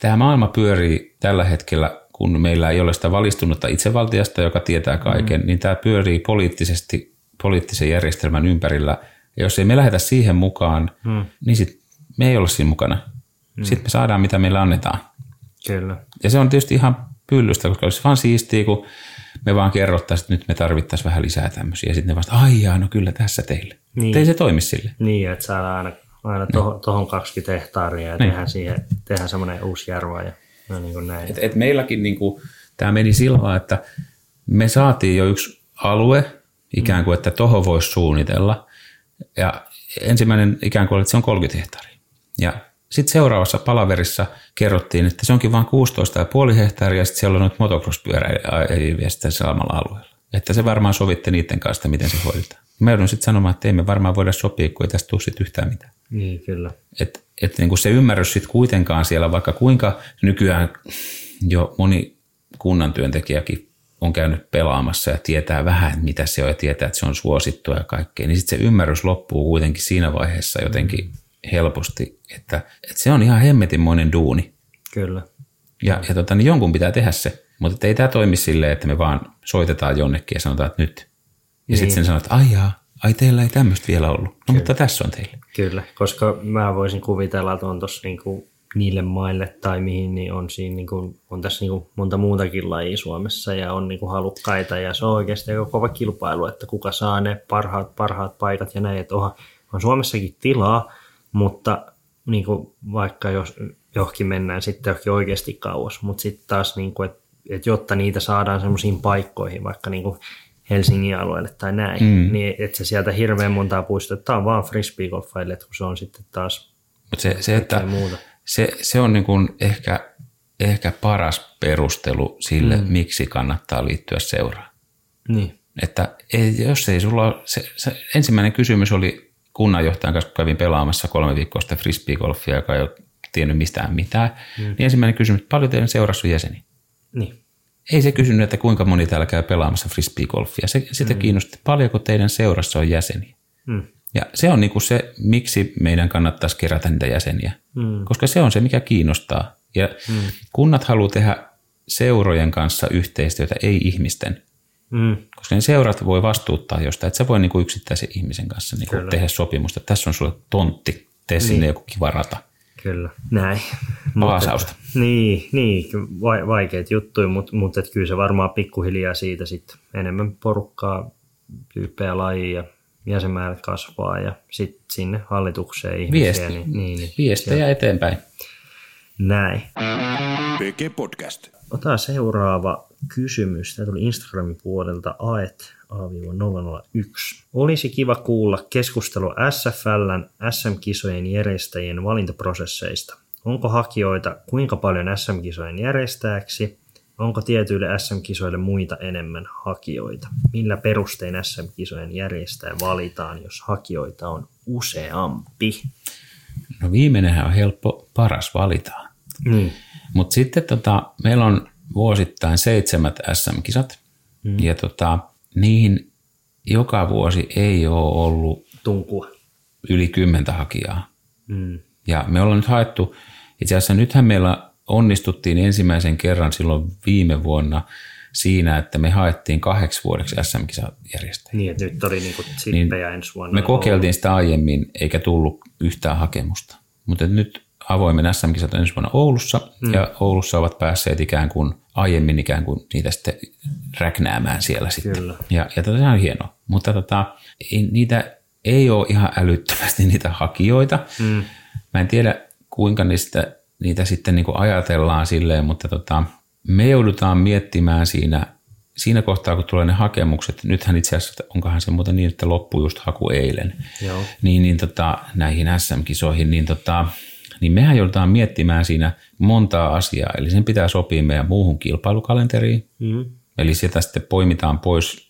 tämä maailma pyörii tällä hetkellä, kun meillä ei ole sitä valistunutta itsevaltiasta, joka tietää kaiken, mm. niin tämä pyörii poliittisesti, poliittisen järjestelmän ympärillä – ja jos ei me lähdetä siihen mukaan, hmm. niin sit me ei olla siinä mukana. Hmm. Sitten me saadaan, mitä meille annetaan. Kyllä. Ja se on tietysti ihan pyllystä, koska olisi vaan siistiä, kun me vaan kerrottaisiin, että nyt me tarvittaisiin vähän lisää tämmöisiä. Ja sitten ne vasta, ai jaa, no kyllä tässä teille. Niin. Ei se toimi sille. Niin, että saadaan aina, aina tuohon, tuohon 20 hehtaaria ja niin. tehdään siihen tehdään semmoinen uusi järva ja no niin kuin näin. Et, et meilläkin niin kuin, tämä meni sillä että me saatiin jo yksi alue, ikään kuin, että tuohon voisi suunnitella. Ja ensimmäinen ikään kuin, että se on 30 hehtaaria. Ja sitten seuraavassa palaverissa kerrottiin, että se onkin vain 16,5 hehtaaria ja sitten siellä on noita motocross-pyöräilijä sitten samalla alueella. Että se varmaan sovitte niiden kanssa, miten se hoidetaan. Mä joudun sitten sanomaan, että ei me varmaan voida sopia, kun ei tästä tule sitten yhtään mitään. Niin, kyllä. Että et niin se ymmärrys sitten kuitenkaan siellä, vaikka kuinka nykyään jo moni kunnan työntekijäkin on käynyt pelaamassa ja tietää vähän, mitä se on ja tietää, että se on suosittua ja kaikkea, niin sitten se ymmärrys loppuu kuitenkin siinä vaiheessa jotenkin helposti, että, että se on ihan hemmetinmoinen duuni. Kyllä. Ja, ja tota, niin jonkun pitää tehdä se, mutta ei tämä toimi silleen, että me vaan soitetaan jonnekin ja sanotaan, että nyt. Ja niin. sitten sen että ai jaa, ai teillä ei tämmöistä vielä ollut. No Kyllä. mutta tässä on teille. Kyllä, koska mä voisin kuvitella, että on tuossa niinku niille maille tai mihin, niin on, siinä niin kuin, on tässä niin kuin monta muutakin lajia Suomessa ja on niin kuin halukkaita ja se on oikeasti aika kova kilpailu, että kuka saa ne parhaat, parhaat paikat ja näin, että onhan, on Suomessakin tilaa, mutta niin kuin vaikka jos johonkin mennään sitten johonkin oikeasti kauas, mutta sitten taas, niin kuin, että, että jotta niitä saadaan semmoisiin paikkoihin, vaikka niin kuin Helsingin alueelle tai näin, mm. niin että se sieltä hirveän montaa puistoa, tämä on vaan frisbeegolfaille, kun se on sitten taas Mutta se, se että, muuta se, se on niin kuin ehkä, ehkä paras perustelu sille, mm. miksi kannattaa liittyä seuraan. Niin. Että ei, jos ei sulla, se, se, ensimmäinen kysymys oli kunnanjohtajan kanssa, kun kävin pelaamassa kolme viikkoa sitten frisbeegolfia, joka ei ole tiennyt mistään mitään, mm. niin ensimmäinen kysymys, paljon teidän seurassa on jäseni? Niin. Ei se kysynyt, että kuinka moni täällä käy pelaamassa frisbeegolfia. Se, sitä mm. kiinnosti, paljonko teidän seurassa on jäseniä. Mm. Ja se on niinku se, miksi meidän kannattaisi kerätä niitä jäseniä. Mm. Koska se on se, mikä kiinnostaa. Ja mm. kunnat haluaa tehdä seurojen kanssa yhteistyötä, ei ihmisten. Mm. Koska ne seurat voi vastuuttaa jostain. Että se voi niinku yksittäisen ihmisen kanssa niinku tehdä sopimusta. Tässä on sulle tontti, tee sinne Niin. joku kiva rata. Kyllä, näin. *laughs* Paasausta. Niin, niin va- vaikeat juttuja, mutta, mutta kyllä se varmaan pikkuhiljaa siitä sitten enemmän porukkaa, tyyppejä lajia, jäsenmäärät kasvaa ja sitten sinne hallitukseen ihmisiä. Viesti. Niin, niin, niin, Viestejä eteenpäin. näin. PG Podcast. Otetaan seuraava kysymys. Tämä tuli Instagramin puolelta aet A-001. Olisi kiva kuulla keskustelua SFLn SM-kisojen järjestäjien valintaprosesseista. Onko hakijoita kuinka paljon SM-kisojen järjestäjäksi? Onko tietyille SM-kisoille muita enemmän hakijoita? Millä perustein SM-kisojen järjestäjä valitaan, jos hakijoita on useampi? No viimeinenhän on helppo, paras valitaan. Niin. Mutta sitten tota, meillä on vuosittain seitsemät SM-kisat, mm. ja tota, niihin joka vuosi ei ole ollut Tunkua. yli kymmentä hakijaa. Mm. Ja me ollaan nyt haettu, itse asiassa nythän meillä onnistuttiin ensimmäisen kerran silloin viime vuonna siinä, että me haettiin kahdeksi vuodeksi SM-kisajärjestäjiä. Niin, että nyt oli niinku sippejä ensi vuonna. Me kokeiltiin sitä aiemmin, eikä tullut yhtään hakemusta. Mutta nyt avoimen SM-kisat ensi vuonna Oulussa, mm. ja Oulussa ovat päässeet ikään kuin aiemmin ikään kuin niitä sitten räknäämään siellä sitten. Kyllä. Ja, ja se on hienoa. Mutta tota, ei, niitä ei ole ihan älyttömästi niitä hakijoita. Mm. Mä en tiedä, kuinka niistä, niitä sitten niin kuin ajatellaan silleen, mutta tota, me joudutaan miettimään siinä, siinä kohtaa, kun tulee ne hakemukset, nythän itse asiassa, onkohan se muuten niin, että loppui just haku eilen, Joo. niin, niin tota, näihin SM-kisoihin, niin, tota, niin mehän joudutaan miettimään siinä montaa asiaa. Eli sen pitää sopia meidän muuhun kilpailukalenteriin. Mm. Eli sieltä sitten poimitaan pois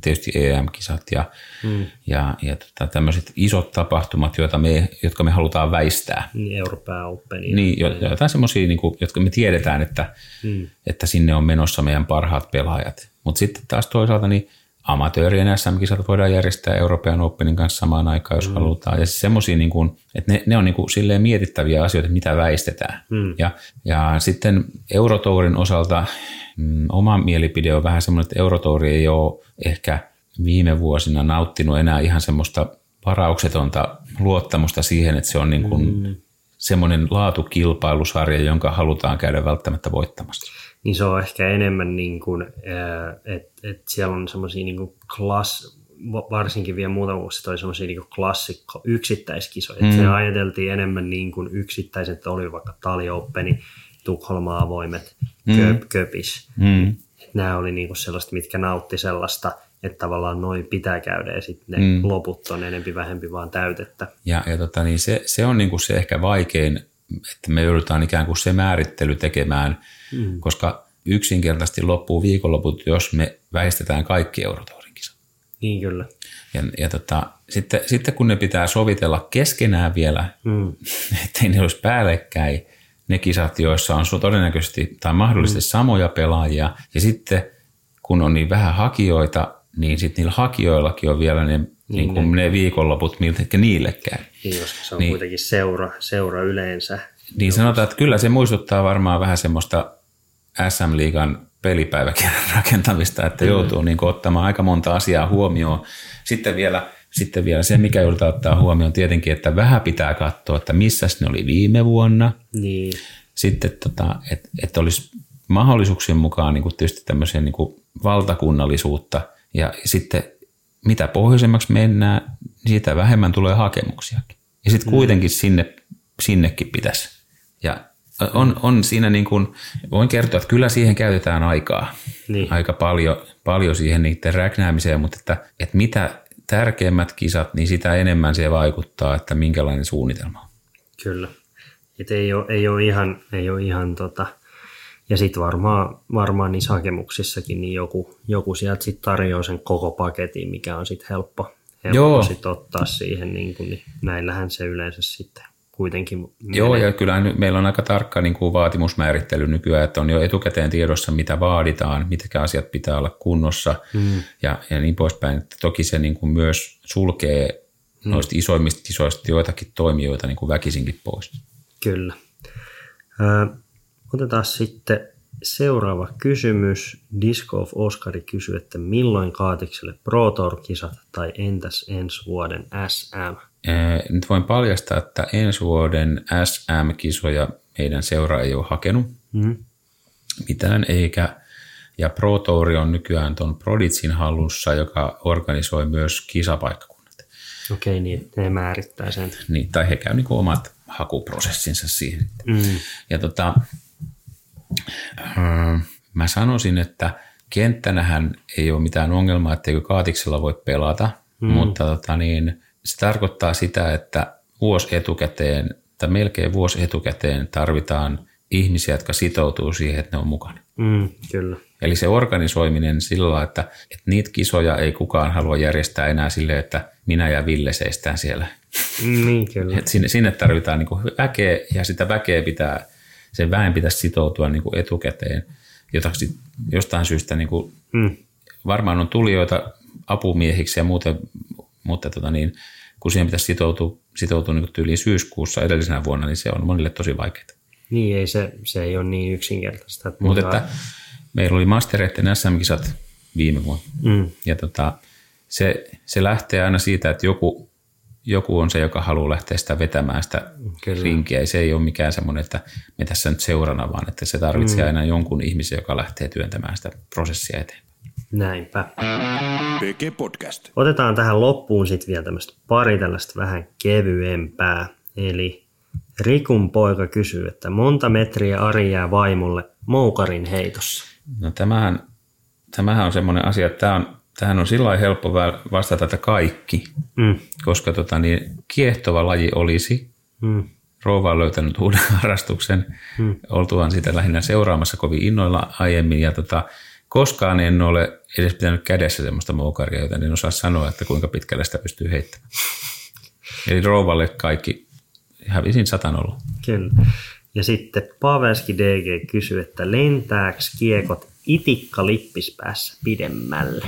tietysti EM-kisat ja, mm. ja, ja tota, tämmöiset isot tapahtumat, joita me, jotka me halutaan väistää. Niin Euroopan Open. Niin, jo- jotain semmoisia, niin kuin, jotka me tiedetään, että, mm. että sinne on menossa meidän parhaat pelaajat. Mutta sitten taas toisaalta niin amatöörien SM-kisat voidaan järjestää Euroopan Openin kanssa samaan aikaan, jos mm. halutaan. Ja siis semmoisia, niin kuin, että ne, ne on niin kuin silleen mietittäviä asioita, mitä väistetään. Mm. Ja, ja sitten Eurotourin osalta mm, oma mielipide on vähän semmoinen, että Eurotouri ei ole ehkä viime vuosina nauttinut enää ihan semmoista varauksetonta luottamusta siihen, että se on niin kuin mm. semmoinen laatukilpailusarja, jonka halutaan käydä välttämättä voittamassa. Niin se on ehkä enemmän niin kuin, että et siellä on semmoisia niin kuin klass, varsinkin vielä muutama vuosi sitten oli semmoisia niin klassikko yksittäiskisoja. Mm. Se ajateltiin enemmän niin kuin yksittäiset, että oli vaikka Tali Openi, Tukholma avoimet, mm. Köp, Köpis. Mm. Nämä oli niin kuin sellaista, mitkä nautti sellaista, että tavallaan noin pitää käydä ja sitten ne mm. loput on enempi vähempi vaan täytettä. Ja, ja tota, niin se, se on niin kuin se ehkä vaikein, että me joudutaan ikään kuin se määrittely tekemään, mm. koska yksinkertaisesti loppuu viikonloput, jos me väistetään kaikki Eurotourin kisat. Niin kyllä. Ja, ja tota, sitten, sitten kun ne pitää sovitella keskenään vielä, mm. *laughs* ettei ne olisi päällekkäin, ne kisat, joissa on todennäköisesti tai mahdollisesti mm. samoja pelaajia, ja sitten kun on niin vähän hakijoita, niin sitten niillä hakijoillakin on vielä ne, niin, niin kuin ne viikonloput, miltä niille käy. Niin, koska se on niin. kuitenkin seura, seura yleensä. Niin sanotaan, että kyllä se muistuttaa varmaan vähän semmoista SM-liigan pelipäiväkirjan *laughs* rakentamista, että mm. joutuu niin kuin, ottamaan aika monta asiaa huomioon. Sitten vielä, sitten vielä se, mikä joudutaan ottaa huomioon tietenkin, että vähän pitää katsoa, että missä ne oli viime vuonna. Niin. Sitten, tota, että, että olisi mahdollisuuksien mukaan niin kuin tietysti tämmöisiä niin kuin valtakunnallisuutta ja sitten mitä pohjoisemmaksi mennään, niin sitä vähemmän tulee hakemuksiakin. Ja sitten kuitenkin sinne, sinnekin pitäisi. Ja on, on siinä niin kuin, voin kertoa, että kyllä siihen käytetään aikaa. Niin. Aika paljon, paljon siihen niiden räknäämiseen, mutta että, että mitä tärkeimmät kisat, niin sitä enemmän se vaikuttaa, että minkälainen suunnitelma on. Kyllä. Et ei, ole, ei, ole ihan, ei ole ihan tota, Ja sitten varmaan, varmaan niissä hakemuksissakin niin joku, joku sieltä sitten tarjoaa sen koko paketin, mikä on sitten helppo, helppo Joo. sit ottaa siihen, niin, kuin, niin näillähän se yleensä sitten kuitenkin Joo, ja kyllä meillä on aika tarkka niin kuin vaatimusmäärittely nykyään, että on jo etukäteen tiedossa, mitä vaaditaan, mitkä asiat pitää olla kunnossa mm. ja, ja niin poispäin. Että toki se niin kuin myös sulkee mm. noista isoimmista kisoista joitakin toimijoita niin kuin väkisinkin pois. Kyllä. Ö, otetaan sitten seuraava kysymys. Disc of Oscari kysyy, että milloin Kaatikselle Pro Tour-kisat tai entäs ensi vuoden SM? Ää, Nyt voin paljastaa, että ensi vuoden SM-kisoja meidän seura ei ole hakenut Mm. mitään, eikä ja Pro Tour on nykyään tuon Proditsin hallussa, joka organisoi myös kisapaikkakunnat. Okei, niin ne määrittää sen. Niin, tai he käy niin omat hakuprosessinsa siihen. Mm. Ja tota, äh, mä sanoisin, että kenttänähän ei ole mitään ongelmaa, etteikö Kaatiksella voi pelata, mm. mutta tota niin, se tarkoittaa sitä, että vuosi etukäteen tai melkein vuosi etukäteen tarvitaan ihmisiä, jotka sitoutuu siihen, että ne on mukana. Mm, kyllä. Eli se organisoiminen sillä lailla, että, että niitä kisoja ei kukaan halua järjestää enää silleen, että minä ja Ville seistään siellä. Mm, Niin, kyllä. Et sinne, sinne tarvitaan niin väkeä ja sitä väkeä pitää, sen väen pitäisi sitoutua niin etukäteen, jota sit jostain syystä niin kuin, Mm. varmaan on tulijoita apumiehiksi ja muuten, mutta tota niin, kun siihen pitäisi sitoutua, sitoutua niin tyyliin syyskuussa edellisenä vuonna, niin se on monille tosi vaikeaa. Niin, ei se, se ei ole niin yksinkertaista. Että Mutta että meillä oli mastereiden SM-kisat viime vuonna. Mm, Ja tota, se, se lähtee aina siitä, että joku, joku on se, joka haluaa lähteä sitä vetämään sitä Kyllä. rinkiä. Ei se ei ole mikään semmoinen, että me tässä nyt seurana, vaan että se tarvitsee mm. aina jonkun ihmisen, joka lähtee työntämään sitä prosessia eteenpäin. Näinpä. PG Podcast. Otetaan tähän loppuun sitten vielä tämmöistä pari tällaista vähän kevyempää. Eli Rikun poika kysyy, että monta metriä Ari jää vaimolle moukarin heitossa. No tämähän, tämähän on semmoinen asia, että tämä on, tähän on sillä helppo vä- vastata, että kaikki, Mm, koska tota, niin, kiehtova laji olisi, mm, rouva on löytänyt uuden *laughs* harrastuksen, hmm. oltuaan sitä lähinnä seuraamassa kovin innoilla aiemmin ja tota, koskaan en ole edes pitänyt kädessä semmoista moukaria, joten en osaa sanoa, että kuinka pitkälle sitä pystyy heittämään. *laughs* Eli rouvalle kaikki hävisin satanolla. kyllä. Ja sitten Pavelski DG kysyy, että lentääks kiekot itikka lippispäässä pidemmälle?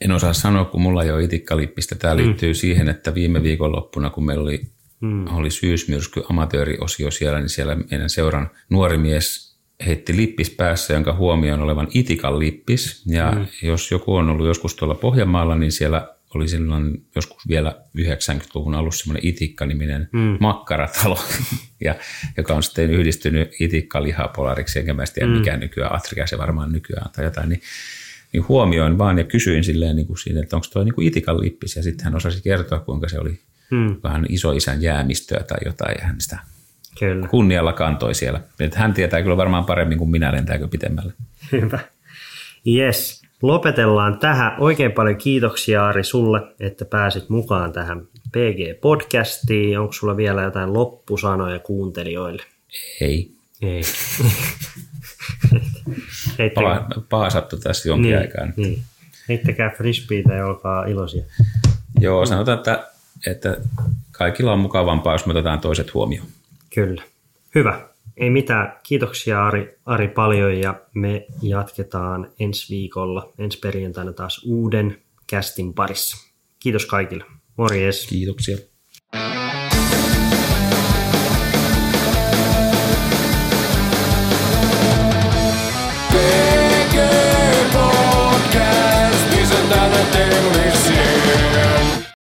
En osaa sanoa, kun mulla ei ole itikkalippistä. Tämä liittyy siihen, että viime viikonloppuna, kun meillä oli, mm. oli syysmyrsky amatööriosio siellä, niin siellä meidän seuran nuori mies heitti lippis päässä, jonka huomioon olevan itikan lippis. Ja mm. jos joku on ollut joskus tuolla Pohjanmaalla, niin siellä oli silloin joskus vielä 90-luvun alussa semmoinen Itikka-niminen mm. makkaratalo, *laughs* ja, joka on sitten yhdistynyt Itikka-lihapolariksi, enkä mä tiedä mikä nykyään, Atria se varmaan nykyään tai jotain, niin niin huomioin vaan ja kysyin silleen niin kuin siinä, että onko tuo niin kuin itikan lippis. Ja sitten hän osasi kertoa, kuinka se oli hmm. vähän isoisän jäämistöä tai jotain. Ja hän sitä Kyllä. kunnialla kantoi siellä. Et hän tietää kyllä varmaan paremmin kuin minä lentääkö pitemmälle. Hyvä. Yes. Lopetellaan tähän. Oikein paljon kiitoksia Ari sulle, että pääsit mukaan tähän PG-podcastiin. Onko sulla vielä jotain loppusanoja kuuntelijoille? Ei. Ei. *laughs* Heittäkää, Paha, sattui tässä jonkin niin, aikaa. niin. Heittäkää frisbeitä ja olkaa iloisia. Joo, sanotaan, että, että kaikilla on mukavampaa, jos me otetaan toiset huomioon. Kyllä. Hyvä. Ei mitään. Kiitoksia Ari, Ari paljon ja me jatketaan ensi viikolla, ensi perjantaina taas uuden kästin parissa. Kiitos kaikille. Morjes. Kiitoksia. Podcast day.